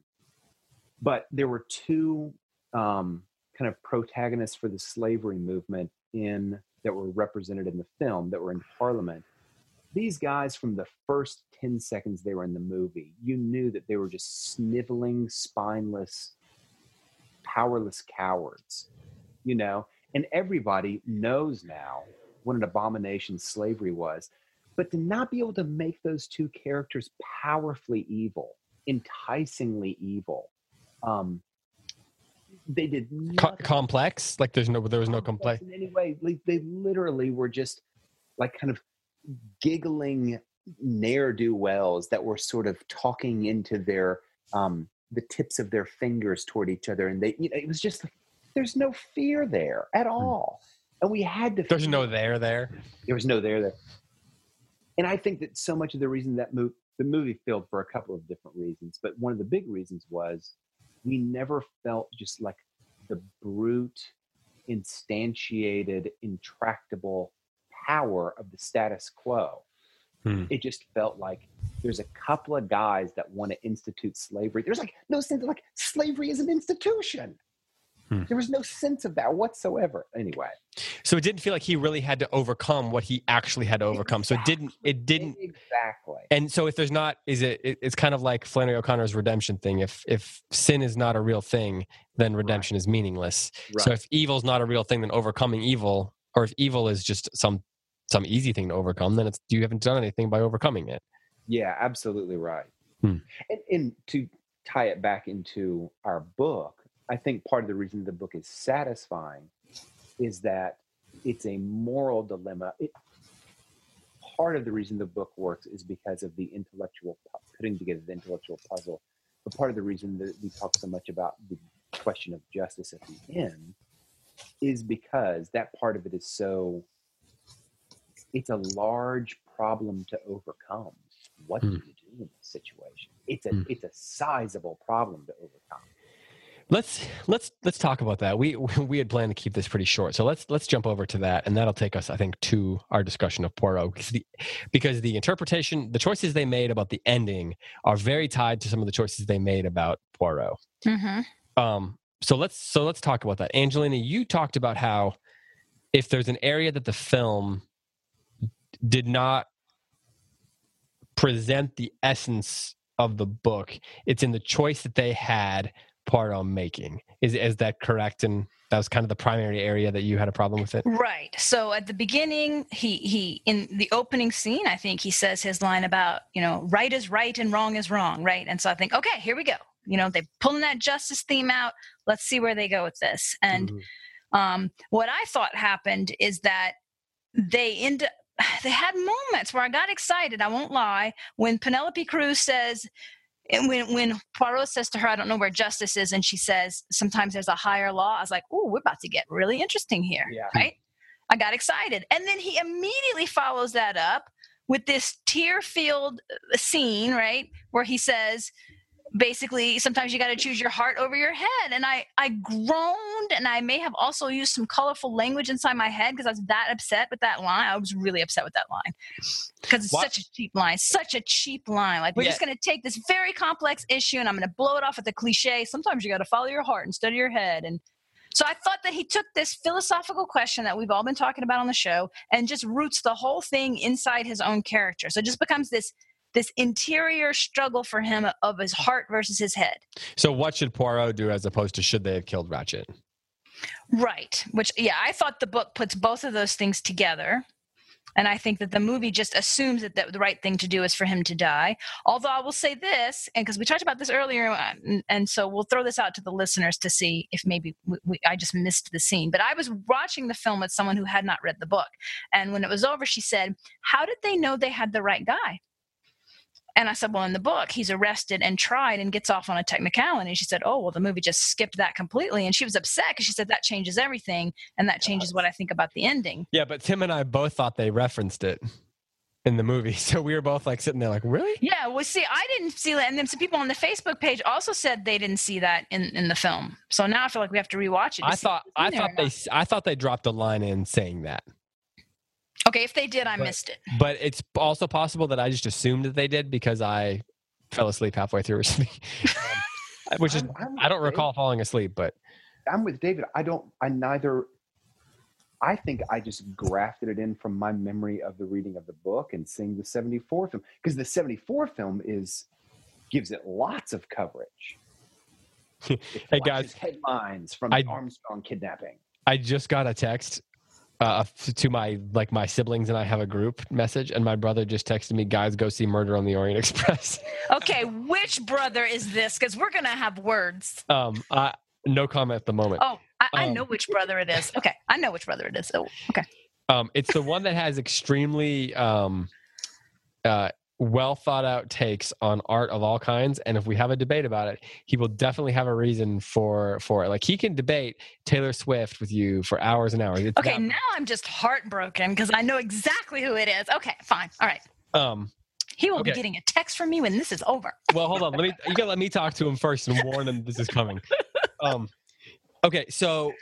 But there were two um, kind of protagonists for the slavery movement in that were represented in the film that were in parliament. These guys from the first 10 seconds they were in the movie you knew that they were just sniveling spineless powerless cowards you know? And everybody knows now what an abomination slavery was but to not be able to make those two characters powerfully evil enticingly evil um they did Co- complex, like there's no there was no complex. in any way like they literally were just like kind of giggling ne'er-do-wells that were sort of talking into their um the tips of their fingers toward each other and they you know it was just there's no fear there at all and we had to Hmm. There's no there there. there was no there there and i think that so much of the reason that the movie failed for a couple of different reasons but one of the big reasons was we never felt just like the brute instantiated intractable power of the status quo. Hmm. it just felt like there's a couple of guys that want to institute slavery. There's like no sense of like slavery is an institution Hmm. there was no sense of that whatsoever anyway So it didn't feel like he really had to overcome what he actually had to overcome. So it didn't. It didn't. exactly And so if there's not, is it? it- It's kind of like Flannery O'Connor's redemption thing. If if sin is not a real thing, then redemption is meaningless. So if evil's not a real thing, then overcoming evil, or if evil is just some some easy thing to overcome, then it's you haven't done anything by overcoming it. Yeah, absolutely right. Hmm. And, and to tie it back into our book, I think part of the reason the book is satisfying is that it's a moral dilemma. It, part of the reason the book works is because of the intellectual putting together the intellectual puzzle. But part of the reason that we talk so much about the question of justice at the end is because that part of it is so it's a large problem to overcome what Hmm. do you do in this situation? It's a Hmm. it's a sizable problem to overcome. Let's let's let's talk about that. We we had planned to keep this pretty short, so let's let's jump over to that, and that'll take us, I think, to our discussion of Poirot because the because the interpretation, the choices they made about the ending are very tied to some of the choices they made about Poirot. hmm Um, so let's so let's talk about that. Angelina, you talked about how if there's an area that the film did not present the essence of the book, it's in the choice that they had Poirot making. Is is that correct? And that was kind of the primary area that you had a problem with it. Right. So at the beginning, he he in the opening scene, I think he says his line about you know right is right and wrong is wrong, right? And so I think, okay, here we go. You know, they're pulling that justice theme out. Let's see where they go with this. And Mhm. um, what I thought happened is that they end they had moments where I got excited. I won't lie when Penelope Cruz says. And when when Poirot says to her, "I don't know where justice is," and she says, "Sometimes there's a higher law," I was like, "Oh, we're about to get really interesting here." Yeah. Hmm. right? I got excited. And then he immediately follows that up with this tear filled uh, scene, right? Where he says, basically, sometimes you got to choose your heart over your head. And I, I groaned and I may have also used some colorful language inside my head because I was that upset with that line. I was really upset with that line because it's such a cheap line, such a cheap line. Like, we're Yeah. just going to take this very complex issue and I'm going to blow it off with a cliche. Sometimes you got to follow your heart instead of your head. And so I thought that he took this philosophical question that we've all been talking about on the show and just roots the whole thing inside his own character. So it just becomes this this interior struggle for him of his heart versus his head. So what should Poirot do as opposed to should they have killed Ratchett? Right. Which yeah, I thought the book puts both of those things together. And I think that the movie just assumes that the, right thing to do is for him to die. Although I will say this, and because we talked about this earlier, uh, and, and so we'll throw this out to the listeners to see if maybe we, we, I just missed the scene. But I was watching the film with someone who had not read the book. And when it was over, she said, How did they know they had the right guy? And I said, Well, in the book, he's arrested and tried and gets off on a technicality. And she said, Oh, well, the movie just skipped that completely. And she was upset because she said that changes everything. And that changes what I think about the ending. Yeah, but Tim and I both thought they referenced it in the movie. So we were both like sitting there like, really? Yeah, well, see, I didn't see that. And then some people on the Facebook page also said they didn't see that in, in the film. So now I feel like we have to rewatch it. to I thought I thought they. I thought they dropped a line in saying that. Okay, if they did, I But- missed it. But it's also possible that I just assumed that they did because I fell asleep halfway through, Um, which is I'm- I'm I don't Dave. recall falling asleep, but I'm with David. I don't. I neither. I think I just grafted it in from my memory of the reading of the book and seeing the '74 film because the '74 film is gives it lots of coverage. Hey, guys, headlines from I- the Armstrong kidnapping. I just got a text uh, to my like my siblings and I have a group message, and my brother just texted me, "Guys, go see Murder on the Orient Express." Okay, which brother is this? Because we're going to have words. um, I, no comment at the moment. Oh, I, I Um, know which brother it is. Okay, I know which brother it is. Oh, okay. Um, it's the one that has extremely um, uh, well thought out takes on art of all kinds. And if we have a debate about it, he will definitely have a reason for for it. Like he can debate Taylor Swift with you for hours and hours. It's Okay, that- now I'm just heartbroken because I know exactly who it is. Okay, fine. All right. um, He will Okay. be getting a text from me when this is over. well, hold on. Let me. You gotta let me talk to him first and warn him this is coming. Um, okay, so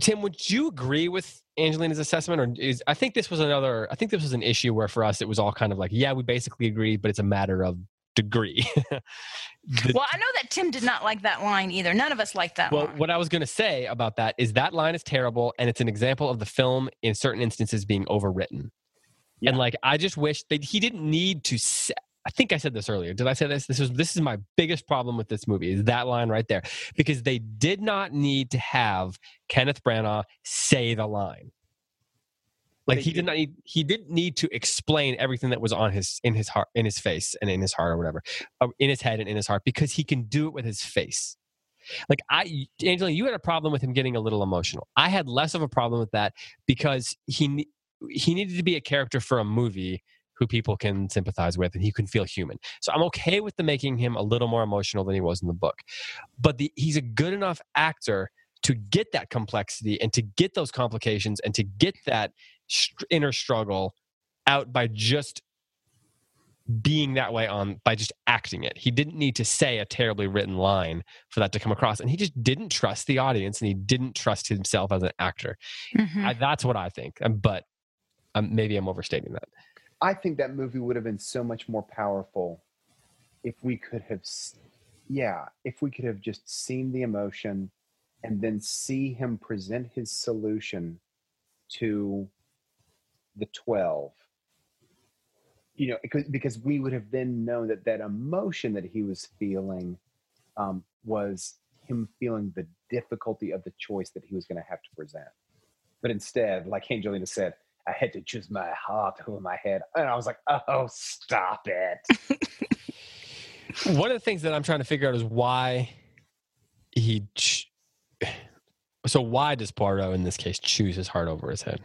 Tim, would you agree with Angelina's assessment, or is I think this was another? I think this was an issue where for us it was all kind of like, yeah, we basically agree, but it's a matter of degree. The- Well, I know that Tim did not like that line either. None of us liked that well, line. what I was going to say about that is that line is terrible, and it's an example of the film in certain instances being overwritten. Yeah. And like, I just wish that he didn't need to. Say, I think I said this earlier. Did I say this? This is this is my biggest problem with this movie is that line right there because they did not need to have Kenneth Branagh say the line. Like he did did. not need he didn't need to explain everything that was on his in his heart in his face and in his heart or whatever uh, in his head and in his heart because he can do it with his face. Like I, Angela, you had a problem with him getting a little emotional. I had less of a problem with that because he he needed to be a character for a movie who people can sympathize with and he can feel human. So I'm okay with the making him a little more emotional than he was in the book. But the, he's a good enough actor to get that complexity and to get those complications and to get that inner struggle out by just being that way on by just acting it. He didn't need to say a terribly written line for that to come across, and he just didn't trust the audience, and he didn't trust himself as an actor. Mhm. I, that's what I think, Um, but um, maybe I'm overstating that. I think that movie would have been so much more powerful if we could have, yeah, if we could have just seen the emotion and then see him present his solution to the 12. You know, because, we would have then known that that emotion that he was feeling um, was him feeling the difficulty of the choice that he was going to have to present. But instead, like Angelina said, I had to choose my heart over my head. And I was like, oh, stop it. One of the things that I'm trying to figure out is why he. Ch- so why does Poirot in this case choose his heart over his head?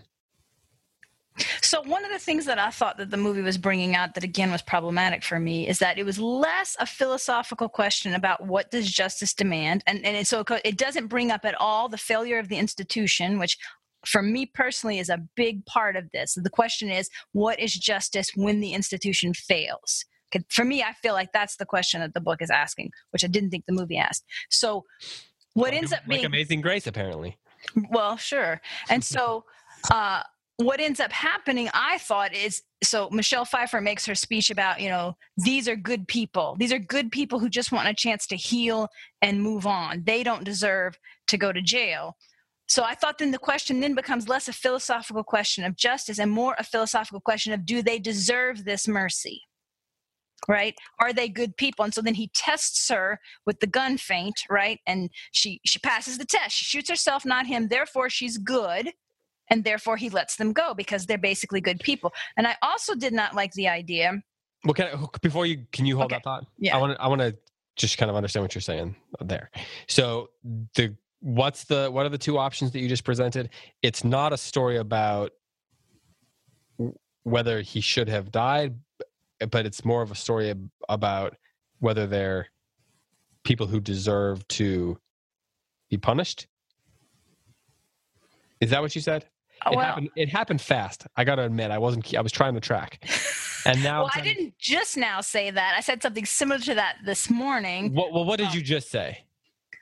So one of the things that I thought that the movie was bringing out that again was problematic for me is that it was less a philosophical question about what does justice demand, and and it, so it doesn't bring up at all the failure of the institution, which for me personally is a big part of this. The question is, what is justice when the institution fails? For me, I feel like that's the question that the book is asking, which I didn't think the movie asked. So, what Like- ends up like being Amazing Grace, apparently. well, sure. And so, uh, what ends up happening, I thought, is so Michelle Pfeiffer makes her speech about, you know, these are good people. These are good people who just want a chance to heal and move on. They don't deserve to go to jail. So I thought then the question then becomes less a philosophical question of justice and more a philosophical question of do they deserve this mercy? Right? Are they good people? And so then he tests her with the gun feint, right? And she she passes the test. She shoots herself, not him. Therefore, she's good, and therefore he lets them go because they're basically good people. And I also did not like the idea. Well, can I, before you can you hold Okay. that thought? Yeah. I want to I want to just kind of understand what you're saying there. So the what's the what are the two options that you just presented? It's not a story about whether he should have died, but it's more of a story about whether they're people who deserve to be punished. Is that what you said? It well, happened. It happened fast. I got to admit, I wasn't. I was trying to track, and now. well, I to- didn't just now say that. I said something similar to that this morning. What, well, what did Um, you just say?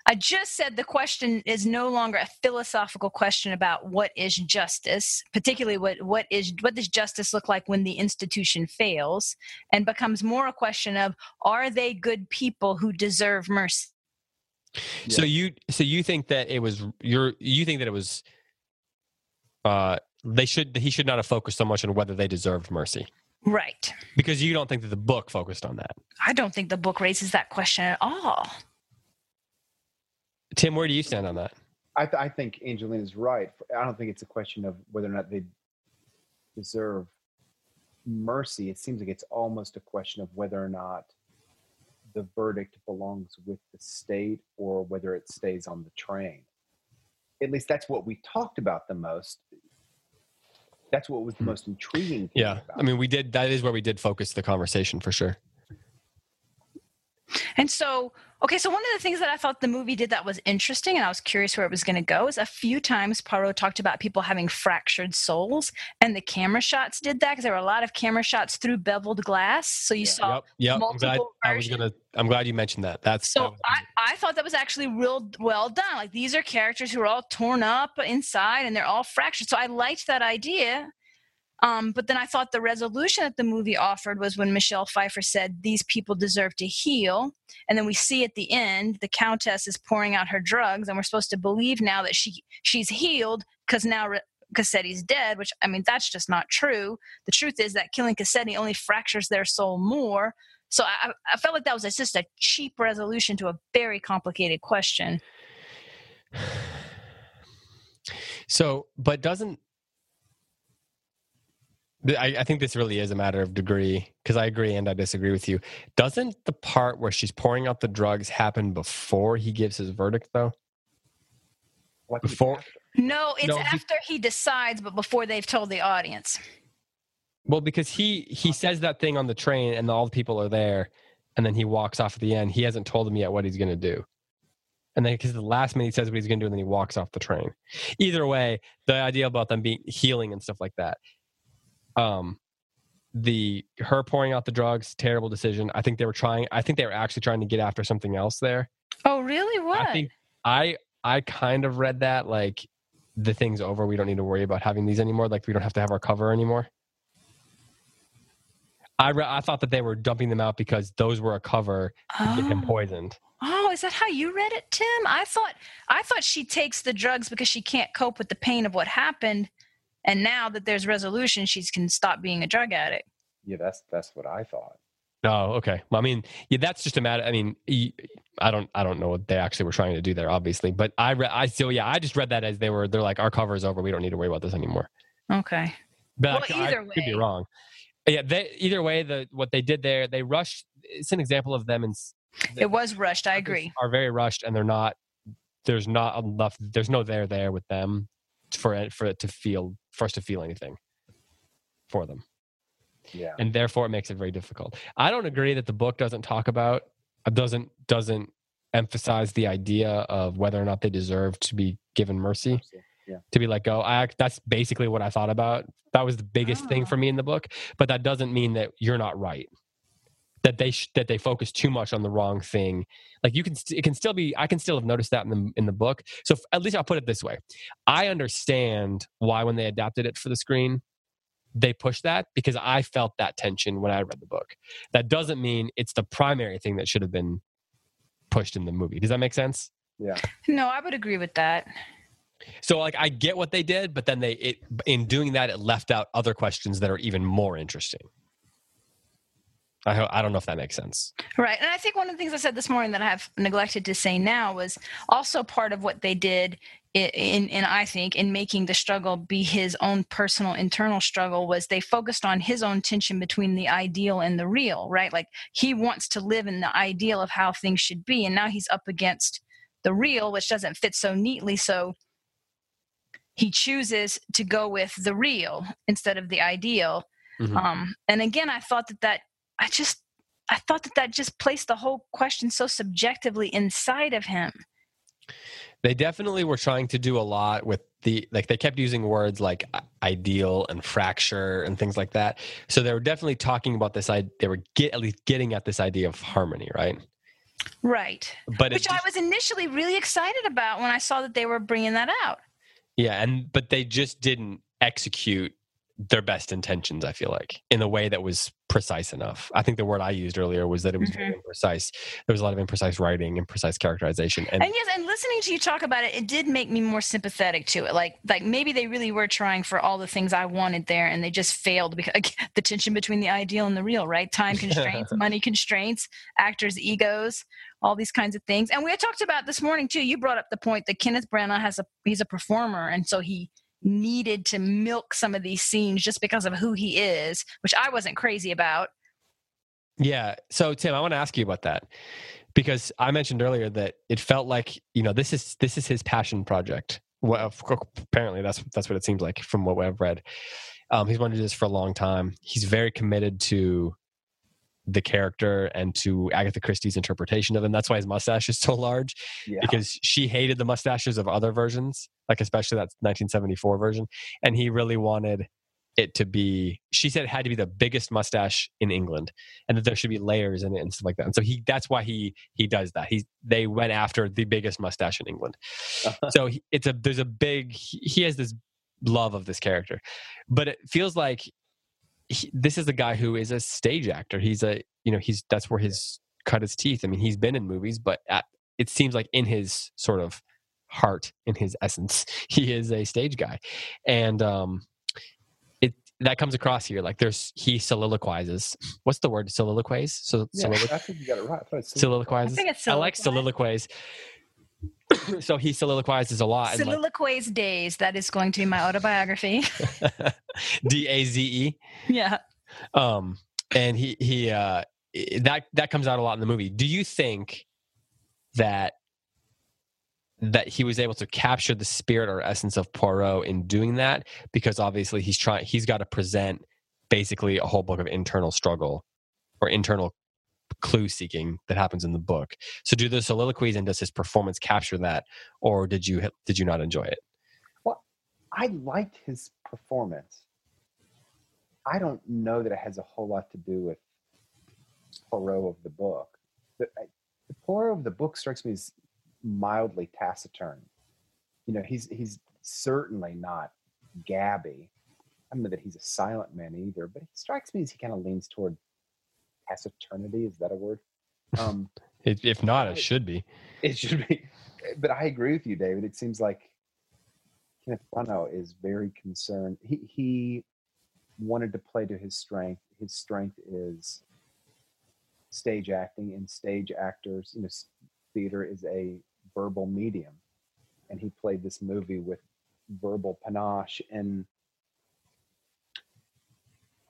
I just said the question is no longer a philosophical question about what is justice, particularly what what is what does justice look like when the institution fails, and becomes more a question of are they good people who deserve mercy? So you, so you think that it was you're you think that it was, uh, they should he should not have focused so much on whether they deserved mercy Right. because you don't think that the book focused on that. I don't think the book raises that question at all. Tim, where do you stand on that? I, th- I think Angelina's right. I don't think it's a question of whether or not they deserve mercy. It seems like it's almost a question of whether or not the verdict belongs with the state or whether it stays on the train. At least that's what we talked about the most. That's what was the hmm. most intriguing. Yeah, about I mean, we did. That is where we did focus the conversation for sure. And so, okay, so one of the things that I thought the movie did that was interesting, and I was curious where it was going to go, is a few times Poirot talked about people having fractured souls, and the camera shots did that because there were a lot of camera shots through beveled glass. So you saw. yep, yep. I'm glad. I was gonna. I'm glad you mentioned that. That's that So was- I, I thought that was actually real well done. Like these are characters who are all torn up inside and they're all fractured. So I liked that idea. Um, but then I thought the resolution that the movie offered was when Michelle Pfeiffer said, These people deserve to heal. And then we see at the end, the Countess is pouring out her drugs, and we're supposed to believe now that she she's healed because now Re- Cassetti's dead, which I mean, that's just not true. The truth is that killing Cassetti only fractures their soul more. So I, I felt like that was just a cheap resolution to a very complicated question. So, but doesn't I, I think this really is a matter of degree because I agree and I disagree with you. Doesn't the part where she's pouring out the drugs happen before he gives his verdict, though? What Before, No, it's No, he- after he decides, but before they've told the audience. well, because he he says that thing on the train and all the people are there, and then he walks off at the end. He hasn't told them yet what he's going to do, and then because the last minute he says what he's going to do, and then he walks off the train. Either way, the idea about them being healing and stuff like that, um, the her pouring out the drugs, terrible decision. I think they were trying. I think they were actually trying to get after something else there. Oh, really? What? I think I I kind of read that like the thing's over. We don't need to worry about having these anymore. Like we don't have to have our cover anymore. I re- I thought that they were dumping them out because those were a cover to get him Oh. poisoned. Oh, is that how you read it, Tim? I thought I thought she takes the drugs because she can't cope with the pain of what happened, and now that there's resolution, she can stop being a drug addict. Yeah, that's that's what I thought. Oh, okay. Well, I mean, yeah, that's just a matter. I mean, I don't, I don't know what they actually were trying to do there, obviously. But I, re- I still, yeah, I just read that as they were. They're like, our cover is over. We don't need to worry about this anymore. Okay. But Well, I, I either could be wrong. Yeah, they, either way, the what they did there, they rushed. It's an example of them and It was rushed. I agree. Are very rushed, and they're not. There's not enough. There's no there there with them for it for it to feel for us to feel anything for them. Yeah. and therefore it makes it very difficult. I don't agree that the book doesn't talk about uh, doesn't doesn't emphasize the idea of whether or not they deserve to be given mercy, Yeah. to be let go. I that's basically what I thought about. That was the biggest thing Oh. for me in the book, but that doesn't mean that you're not right. That they sh- that they focus too much on the wrong thing. Like you can, st- it can still be. I can still have noticed that in the in the book. So f- at least I'll put it this way: I understand why when they adapted it for the screen, they pushed that because I felt that tension when I read the book. That doesn't mean it's the primary thing that should have been pushed in the movie. Does that make sense? Yeah. No, I would agree with that. So like I get what they did, but then they it in doing that it left out other questions that are even more interesting. I I don't know if that makes sense. Right. And I think one of the things I said this morning that I have neglected to say now was also part of what they did in, in, in I think in making the struggle be his own personal internal struggle was they focused on his own tension between the ideal and the real, right? Like he wants to live in the ideal of how things should be and now he's up against the real which doesn't fit so neatly so he chooses to go with the real instead of the ideal Mhm. um, and again i thought that that i just i thought that that just placed the whole question so subjectively inside of him They definitely were trying to do a lot with the like they kept using words like ideal and fracture and things like that. So they were definitely talking about this. I they were get at least getting at this idea of harmony, right? right But which i was initially really excited about when i saw that they were bringing that out Yeah, and but they just didn't execute their best intentions. I feel like in a way that was precise enough. I think the word I used earlier was that it was very mm-hmm. imprecise. There was a lot of imprecise writing, imprecise characterization, and and yes and listening to you talk about it it did make me more sympathetic to it like like maybe they really were trying for all the things i wanted there and they just failed because again, the tension between the ideal and the real right time constraints money constraints actors egos all these kinds of things and we had talked about this morning too you brought up the point that kenneth branagh has a he's a performer and so he needed to milk some of these scenes just because of who he is which i wasn't crazy about Yeah. So Tim, I want to ask you about that because I mentioned earlier that it felt like you know this is this is his passion project. Well, apparently that's that's what it seems like from what I've read. Um, he's wanted to do this for a long time. He's very committed to the character and to Agatha Christie's interpretation of him. That's why his mustache is so large Yeah. because she hated the mustaches of other versions, like especially that 1974 version, and he really wanted it to be. She said it had to be the biggest mustache in England, and that there should be layers in it and stuff like that. And so he, that's why he he does that. He they went after the biggest mustache in England. so he, it's a there's a big he, he has this love of this character, but it feels like he, this is a guy who is a stage actor. He's a you know he's that's where his cut his teeth. I mean he's been in movies, but at, it seems like in his sort of heart, in his essence, he is a stage guy, and um, it that comes across here. Like there's he soliloquizes. What's the word? Soliloquies. So Yeah, solilo- I think you got it right. I it's soliloquizes. I think it's I like soliloquize. soliloquies. so he soliloquizes a lot. and like, days that is going to be my autobiography D A Z E. yeah um and he he uh that that comes out a lot in the movie do you think that that he was able to capture the spirit or essence of Poirot in doing that because obviously he's trying he's got to present basically a whole book of internal struggle or internal clue seeking that happens in the book so do the soliloquies and does his performance capture that or did you did you not enjoy it Well, I liked his performance. I don't know that it has a whole lot to do with Poirot of the book. The, the Poirot of the book strikes me as mildly taciturn. You know, he's he's certainly not gabby. I don't know that he's a silent man either, but he strikes me as he kind of leans toward taciturnity. Is that a word? Um, If not, it should be. it should be. But I agree with you, David. It seems like Kenneth Branagh is very concerned. He he wanted to play to his strength. His strength is stage acting, and stage actors, you know, theater is a verbal medium, and he played this movie with verbal panache. And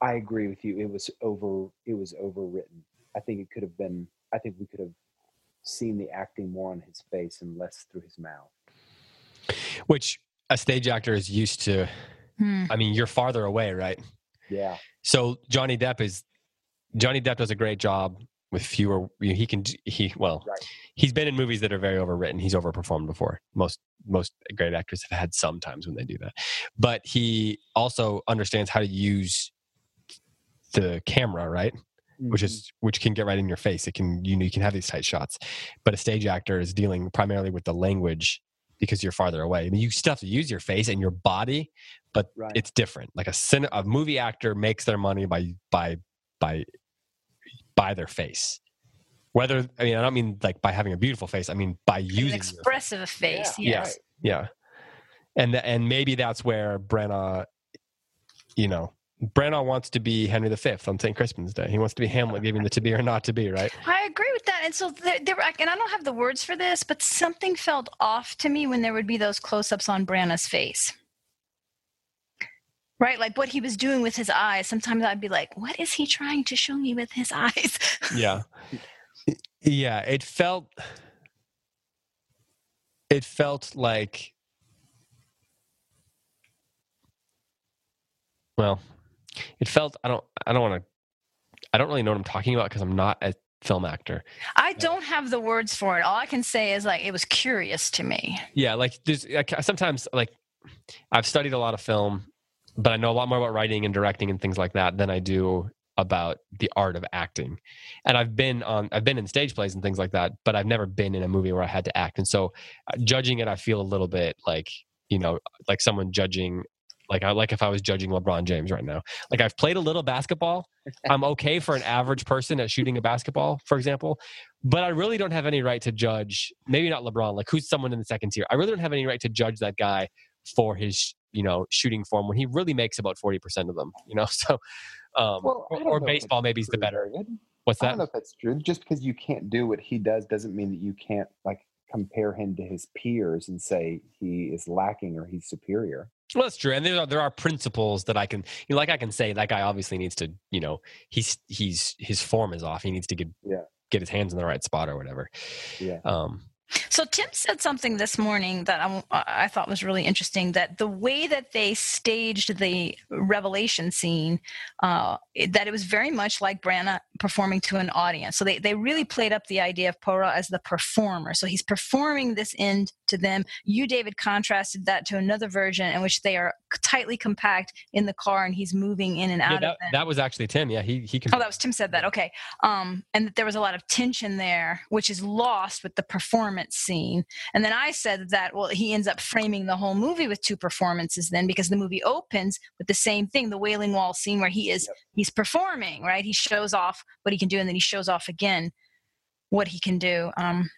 I agree with you. It was over. It was overwritten. I think it could have been. I think we could have seen the acting more on his face and less through his mouth. Which a stage actor is used to. Hmm. I mean, you're farther away, right? Yeah. So Johnny Depp is Johnny Depp does a great job with fewer. He can he well. Right. He's been in movies that are very overwritten. He's overperformed before. Most most great actors have had some times when they do that, but he also understands how to use the camera, right? Which Mm-hmm. is which can get right in your face. It can you know you can have these tight shots, but a stage actor is dealing primarily with the language because you're farther away. I mean, you still have to use your face and your body, but Right. it's different. Like a a movie actor makes their money by by by by their face. Whether I mean I don't mean like by having a beautiful face. I mean by An using face. expressive face. Yeah, yes. Yes. Yeah. And and maybe that's where Branagh, you know, Branagh wants to be Henry V on St. Crispin's Day. He wants to be Hamlet, giving the to be or not to be, right? I agree with that. And so there, there, and I don't have the words for this, but something felt off to me when there would be those close-ups on Branagh's face. Right, like what he was doing with his eyes. Sometimes I'd be like, "What is he trying to show me with his eyes?" Yeah. Yeah. It felt it felt like well, it felt I don't I don't want to I don't really know what I'm talking about because I'm not a film actor. I don't have the words for it. All I can say is like it was curious to me. Yeah, like there's like, sometimes like I've studied a lot of film, but I know a lot more about writing and directing and things like that than I do about the art of acting. And I've been on I've been in stage plays and things like that, but I've never been in a movie where I had to act. And so uh, judging it I feel a little bit like, you know, like someone judging like I like if I was judging LeBron James right now. Like I've played a little basketball. I'm okay for an average person at shooting a basketball, for example, but I really don't have any right to judge. Maybe not LeBron. Like who's someone in the second tier? I really don't have any right to judge that guy for his, you know, shooting form when he really makes about forty percent of them. You know, so um, Well, or, or baseball maybe is the better. What's I don't know if that's true. Just because you can't do what he does doesn't mean that you can't like compare him to his peers and say he is lacking or he's superior. Well, that's true, and there are there are principles that I can, you know, like I can say that guy obviously needs to, you know, he's he's his form is off. He needs to get Yeah. get his hands in the right spot or whatever. Yeah. Um, So Tim said something this morning that I, I thought was really interesting. That the way that they staged the revelation scene, uh, that it was very much like Branagh performing to an audience. So they they really played up the idea of Poirot as the performer. So he's performing this end to them. You, David, contrasted that to another version in which they are tightly compact in the car and he's moving in and out yeah, of that, them. that was actually Tim. Yeah, he he can. Oh, that was Tim said that. Okay. Um, and that there was a lot of tension there, which is lost with the performance scene. And then I said that, well, he ends up framing the whole movie with two performances then because the movie opens with the same thing, the Wailing Wall scene where he is, he's performing, right? He shows off what he can do and then he shows off again what he can do. Um,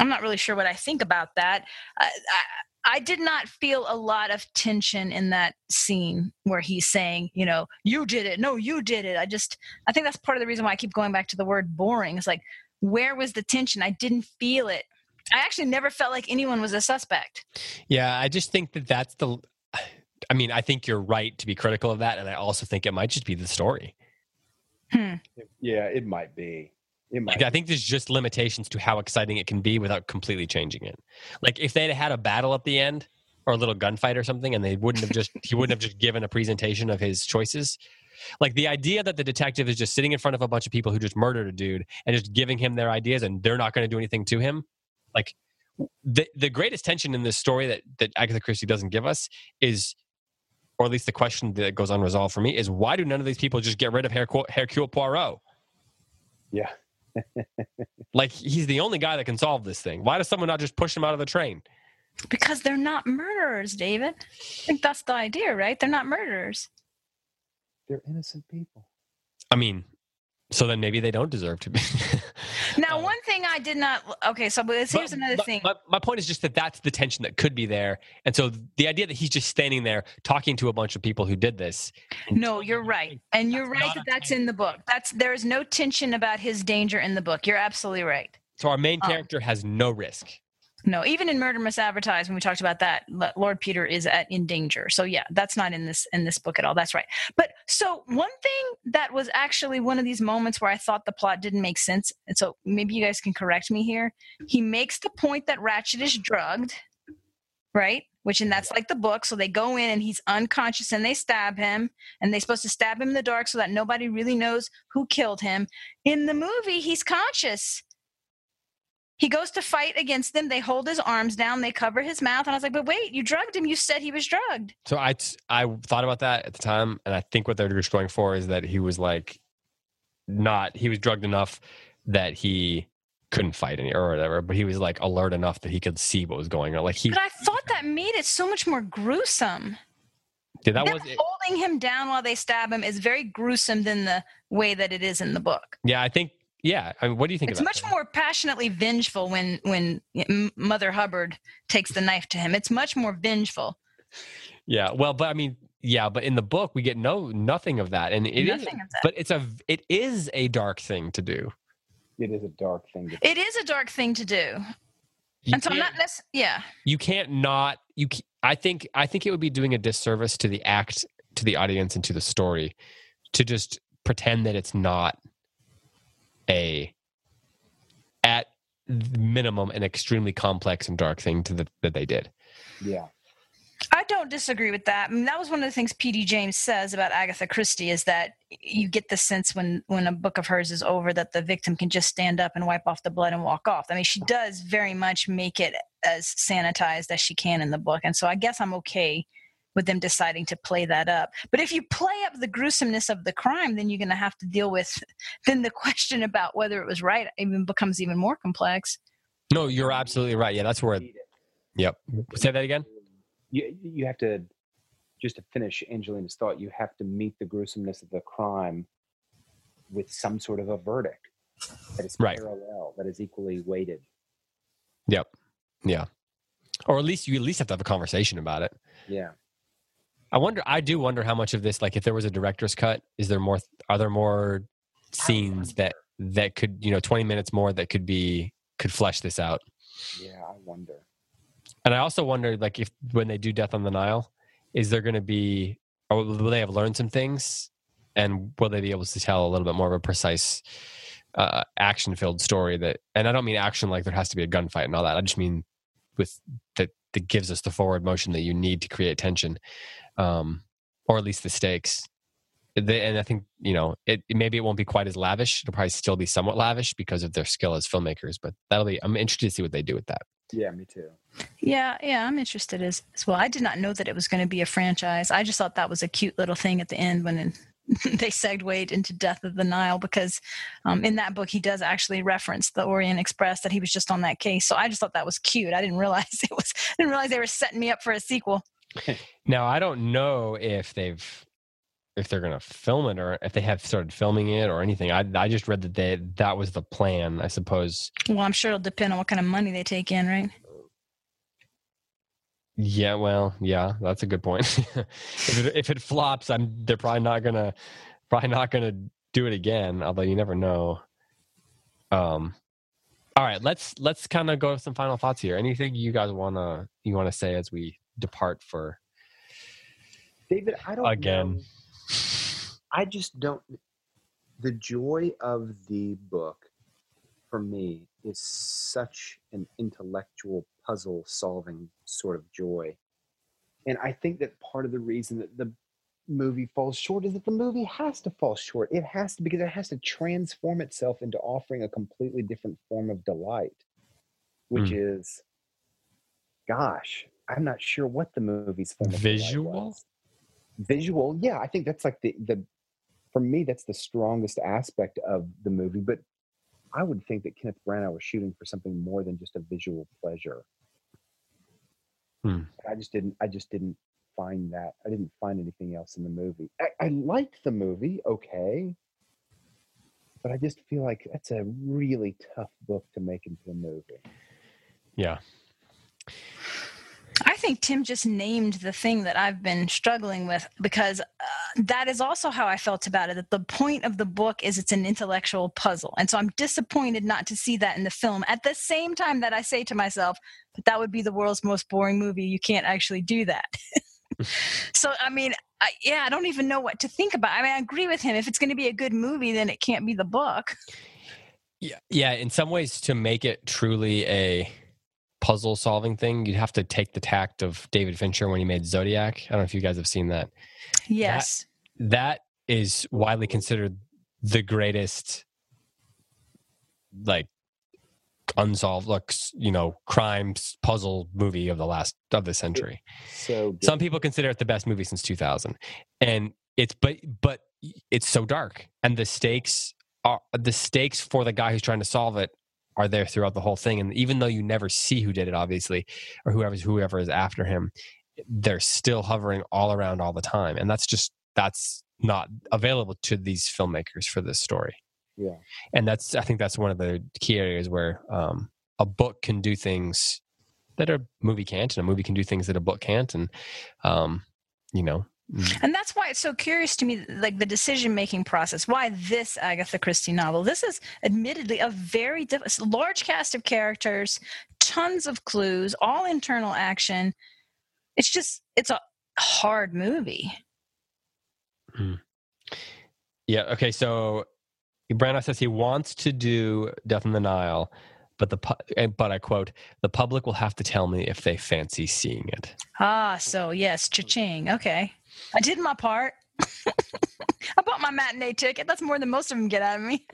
I'm not really sure what I think about that. I, I, I did not feel a lot of tension in that scene where he's saying, you know, you did it. No, you did it. I just, I think that's part of the reason why I keep going back to the word boring. It's like, where was the tension? I didn't feel it. I actually never felt like anyone was a suspect. Yeah, I just think that that's the. I mean, I think you're right to be critical of that, and I also think it might just be the story. Hmm. Yeah, it might be. Like, I think there's just limitations to how exciting it can be without completely changing it. Like if they'd had a battle at the end or a little gunfight or something, and they wouldn't have just he wouldn't have just given a presentation of his choices. Like the idea that the detective is just sitting in front of a bunch of people who just murdered a dude and just giving him their ideas, and they're not going to do anything to him. Like the the greatest tension in this story that that Agatha Christie doesn't give us is, or at least the question that goes unresolved for me, is why do none of these people just get rid of Hercule, Hercule Poirot? Yeah. Like he's the only guy that can solve this thing. Why does someone not just push him out of the train? Because they're not murderers, David. I think that's the idea, right? They're not murderers. They're innocent people. I mean, so then maybe they don't deserve to be. Now, Um, one thing I did not. Okay, so but here's But- another but thing. My, my point is just that that's the tension that could be there, and so the idea that he's just standing there talking to a bunch of people who did this. No, you're right, and you're right that that's in the book. That's there is no tension about his danger in the book. You're absolutely right. So our main Um, character has no risk. No, even in Murder Must Advertise, when we talked about that, Lord Peter is at in danger. So yeah, that's not in this in this book at all. That's right. But so one thing that was actually one of these moments where I thought the plot didn't make sense, and so maybe you guys can correct me here. He makes the point that Ratchett is drugged, right? Which and that's like the book. So they go in and he's unconscious and they stab him, and they're supposed to stab him in the dark so that nobody really knows who killed him. In the movie, he's conscious. He goes to fight against them. They hold his arms down. They cover his mouth. And I was like, but wait, you drugged him. You said he was drugged. So I t- I thought about that at the time, and I think what they're just going for is that he was like not he was drugged enough that he couldn't fight any or whatever, but he was like alert enough that he could see what was going on. Like he But I thought that made it so much more gruesome. Yeah, that was it, holding him down while they stab him is very gruesome than the way that it is in the book. yeah. I think yeah. I mean, what do you think? It's about much that? more passionately vengeful when when Mother Hubbard takes the knife to him. It's much more vengeful. Yeah. Well, but I mean, yeah. But in the book, we get no nothing of that, and it is. Nothing of that. But it's a it is a dark thing to do. It is a dark thing to It is a dark thing to do. You and so I'm can't- not necessarily, yeah. you can't not you i think i think it would be doing a disservice to the act to the audience and to the story to just pretend that it's not a at minimum an extremely complex and dark thing to the, that they did Yeah. I don't disagree with that. I mean, that was one of the things P.D. James says about Agatha Christie is that you get the sense when when a book of hers is over that the victim can just stand up and wipe off the blood and walk off. I mean, she does very much make it as sanitized as she can in the book, and so I guess I'm okay with them deciding to play that up. But if you play up the gruesomeness of the crime, then you're going to have to deal with then the question about whether it was right even becomes even more complex. no you're absolutely right yeah that's where it, yep say that again You you have to just to finish Angelina's thought. You have to meet the gruesomeness of the crime with some sort of a verdict that is Right. parallel, that is equally weighted. yep yeah or at least you at least have to have a conversation about it Yeah. I wonder. I do wonder how much of this, like, if there was a director's cut, is there more? Are there more scenes that that could, you know, twenty minutes more that could be could flesh this out? Yeah, I wonder. And I also wonder, like, if when they do Death on the Nile, is there going to be, or will they have learned some things, and will they be able to tell a little bit more of a precise, uh, action-filled story that? And I don't mean action like there has to be a gunfight and all that. I just mean with that that gives us the forward motion that you need to create tension, um, or at least the stakes. They, and I think you know it, it- Maybe it won't be quite as lavish. It'll probably still be somewhat lavish because of their skill as filmmakers. But that'll be. I'm interested to see what they do with that. Yeah, me too. Yeah, yeah, I'm interested as, as well. I did not know that it was going to be a franchise. I just thought that was a cute little thing at the end when it, they segued into Death of the Nile because um, in that book he does actually reference the Orient Express that he was just on that case. So I just thought that was cute. I didn't realize it was. I Didn't realize they were setting me up for a sequel. Now I don't know if they've if they're going to film it or if they have started filming it or anything. I I just read that they that was the plan. I suppose. Well, I'm sure it'll depend on what kind of money they take in, right? Yeah. Well. Yeah. That's a good point. if it if it flops, I'm they're probably not gonna probably not gonna do it again. Although you never know. Um. All right. Let's let's kind of go with some final thoughts here. Anything you guys wanna you wanna say as we depart for David, I don't again? know. I just don't. The joy of the book for me is such an intellectual puzzle solving sort of joy. And I think that part of the reason that the movie falls short is that the movie has to fall short. It has to because it has to transform itself into offering a completely different form of delight, which hmm. is, gosh, I'm not sure what the movie's form Visual? visual yeah i think that's like the the for me that's the strongest aspect of the movie but i would think that kenneth branagh was shooting for something more than just a visual pleasure Hmm. i just didn't i just didn't find that i didn't find anything else in the movie i, I liked the movie okay but i just feel like that's a really tough book to make into a movie Yeah. I think Tim just named the thing that I've been struggling with because uh, that is also how I felt about it. That the point of the book is it's an intellectual puzzle. And so I'm disappointed not to see that in the film at the same time that I say to myself, but that would be the world's most boring movie. You can't actually do that. so, I mean, I, yeah, I don't even know what to think about. I mean, I agree with him. If it's going to be a good movie, then it can't be the book. Yeah. Yeah. In some ways, to make it truly a puzzle solving thing, you'd have to take the tact of David Fincher when he made Zodiac. I don't know if you guys have seen that. Yes. That is widely considered the greatest, like, unsolved, like, you know, crimes puzzle movie of the last of the century. so good. Some people consider it the best movie since 2000, and it's but but it's so dark, and the stakes are the stakes for the guy who's trying to solve it are there throughout the whole thing. And even though you never see who did it, obviously, or whoever's whoever is after him, they're still hovering all around all the time, and that's just that's not available to these filmmakers for this story. yeah And that's I think that's one of the key areas where um, a book can do things that a movie can't, and a movie can do things that a book can't, and um, you know, And that's why it's so curious to me, like the decision making process. Why this Agatha Christie novel? This is admittedly a very diff- large cast of characters, tons of clues, all internal action. It's just, it's a hard movie. yeah. Okay, so Branagh says he wants to do Death in the Nile, but the pu- but I quote: "The public will have to tell me if they fancy seeing it." Ah, so yes, cha-ching. Okay. I did my part. I bought my matinee ticket. That's more than most of them get out of me.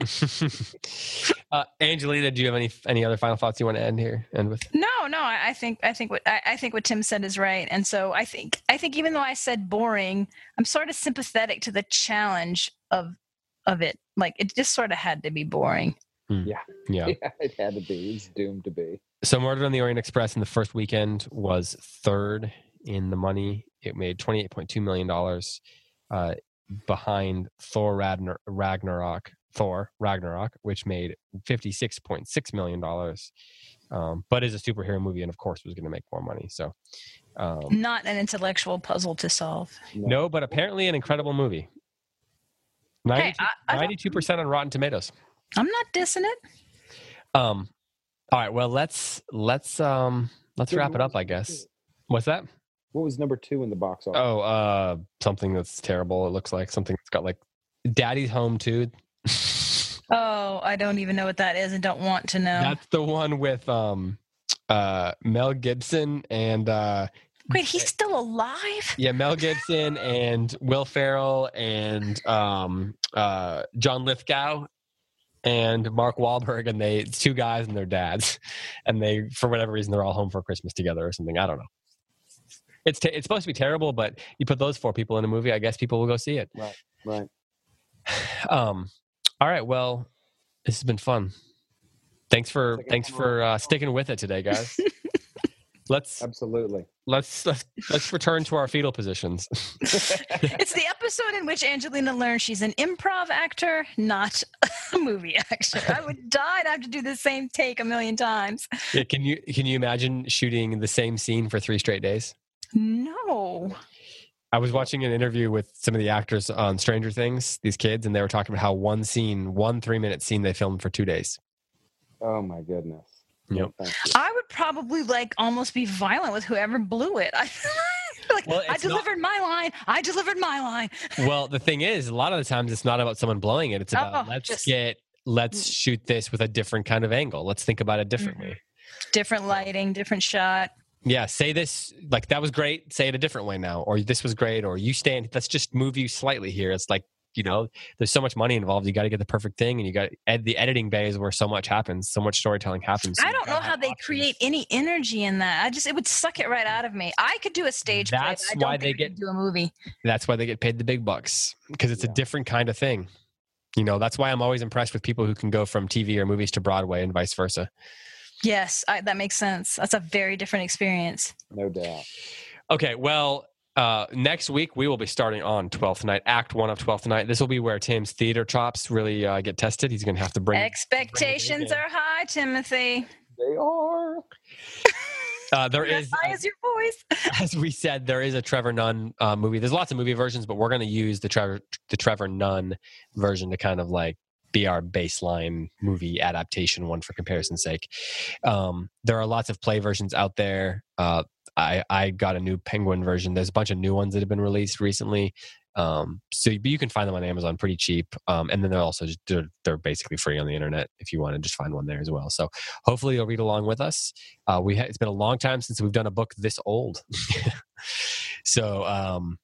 uh, Angelina, do you have any any other final thoughts you want to end here? End with? No, no, I, I think I think what I, I think what Tim said is right, and so I think I think even though I said boring, I'm sort of sympathetic to the challenge of of it. Like it just sort of had to be boring. Yeah. yeah it had to be it's doomed to be So Murder on the Orient Express in the first weekend was third in the money. It made twenty eight point two million dollars, uh, behind Thor Ragnar- Ragnarok. Thor Ragnarok, which made fifty six point six million dollars, um, but is a superhero movie and of course was going to make more money. So um, Not an intellectual puzzle to solve. no, but apparently an incredible movie. Hey, I- I Ninety-two percent on Rotten Tomatoes. I'm not dissing it. Um, all right. Well, let's let's um let's wrap it up. I guess. What's that? What was number two in the box office Oh, uh, something that's terrible. It looks like something that's got like Daddy's Home too. Oh, I don't even know what that is and don't want to know. That's the one with um, uh, Mel Gibson and uh, Wait, he's still alive? yeah, Mel Gibson and Will Ferrell and um, uh, John Lithgow and Mark Wahlberg, and they it's two guys and their dads, and they for whatever reason they're all home for Christmas together or something. I don't know. It's te- it's supposed to be terrible, but you put those four people in a movie, I guess people will go see it. right Right. Um, all right. Well, this has been fun. Thanks for Second thanks for uh, sticking with it today, guys. let's absolutely let's let's let's return to our fetal positions. It's the episode in which Angelina learns she's an improv actor, not a movie actor. I would die to have to do the same take a million times. Yeah, can you can you imagine shooting the same scene for three straight days? No. I was watching an interview with some of the actors on Stranger Things, these kids, and they were talking about how one scene, one three minute scene, they filmed for two days. oh my goodness Yep. No, thank you. I would probably like almost be violent with whoever blew it. I, like, Well, I it's not- delivered my line. I delivered my line. Well, the thing is, a lot of the times it's not about someone blowing it. It's about Oh, let's just- get let's shoot this with a different kind of angle. Let's think about it Mm-hmm. differently. Different lighting, different shot. Yeah, say this like that was great. Say it a different way now, or this was great, or you stand. Let's just move you slightly here. It's like you know, there's so much money involved. You got to get the perfect thing, and you got ed- the editing bay is where so much happens, so much storytelling happens. So I don't know how they options. create any energy in that. I just it would suck it right out of me. I could do a stage play. That's but I don't why think they get- do a movie. That's why they get paid the big bucks because it's a different kind of thing. You know, that's why I'm always impressed with people who can go from TV or movies to Broadway and vice versa. Yes, I, that makes sense. That's a very different experience. No doubt. Okay, well, uh, next week we will be starting on Twelfth Night, Act One of Twelfth Night. This will be where Tim's theater chops really uh, get tested. He's going to have to bring. Expectations in. are high, Timothy. They are. Uh, there As is, high as your voice. as we said, there is a Trevor Nunn uh, movie. There's lots of movie versions, but we're going to use the Trevor the Trevor Nunn version to kind of like be our baseline movie adaptation one for comparison's sake. Um, there are lots of play versions out there. Uh, I I got a new Penguin version. There's a bunch of new ones that have been released recently. Um, so but you can find them on Amazon pretty cheap. Um, and then they're also just, they're, they're basically free on the internet if you want to just find one there as well. So hopefully you'll read along with us. Uh, we ha- it's been a long time since we've done a book this old. so um,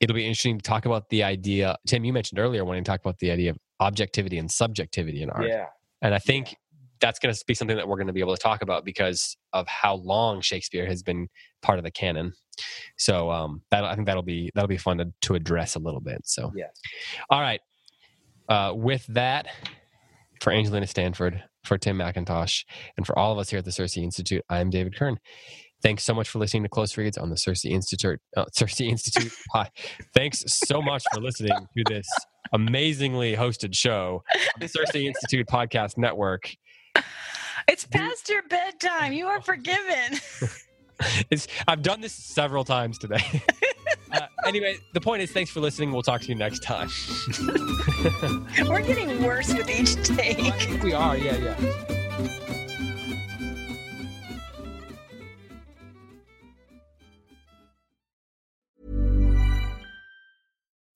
it'll be interesting to talk about the idea. Tim, you mentioned earlier when you talk about the idea of objectivity and subjectivity in art. Yeah. And I think that's going to be something that we're going to be able to talk about because of how long Shakespeare has been part of the canon. So um, that I think that'll be that'll be fun to, to address a little bit. So Yes. all right. Uh, with that, for Angelina Stanford, for Tim McIntosh, and for all of us here at the CiRCE Institute, I'm David Kern. Thanks so much for listening to Close Reads on the CiRCE Institute. Uh, CiRCE Institute. Hi. Thanks so much for listening to this amazingly hosted show, on the CiRCE Institute Podcast Network. It's past your bedtime. You are forgiven. It's, I've done this several times today. uh, anyway, the point is, thanks for listening. We'll talk to you next time. We're getting worse with each take. we are, yeah, yeah.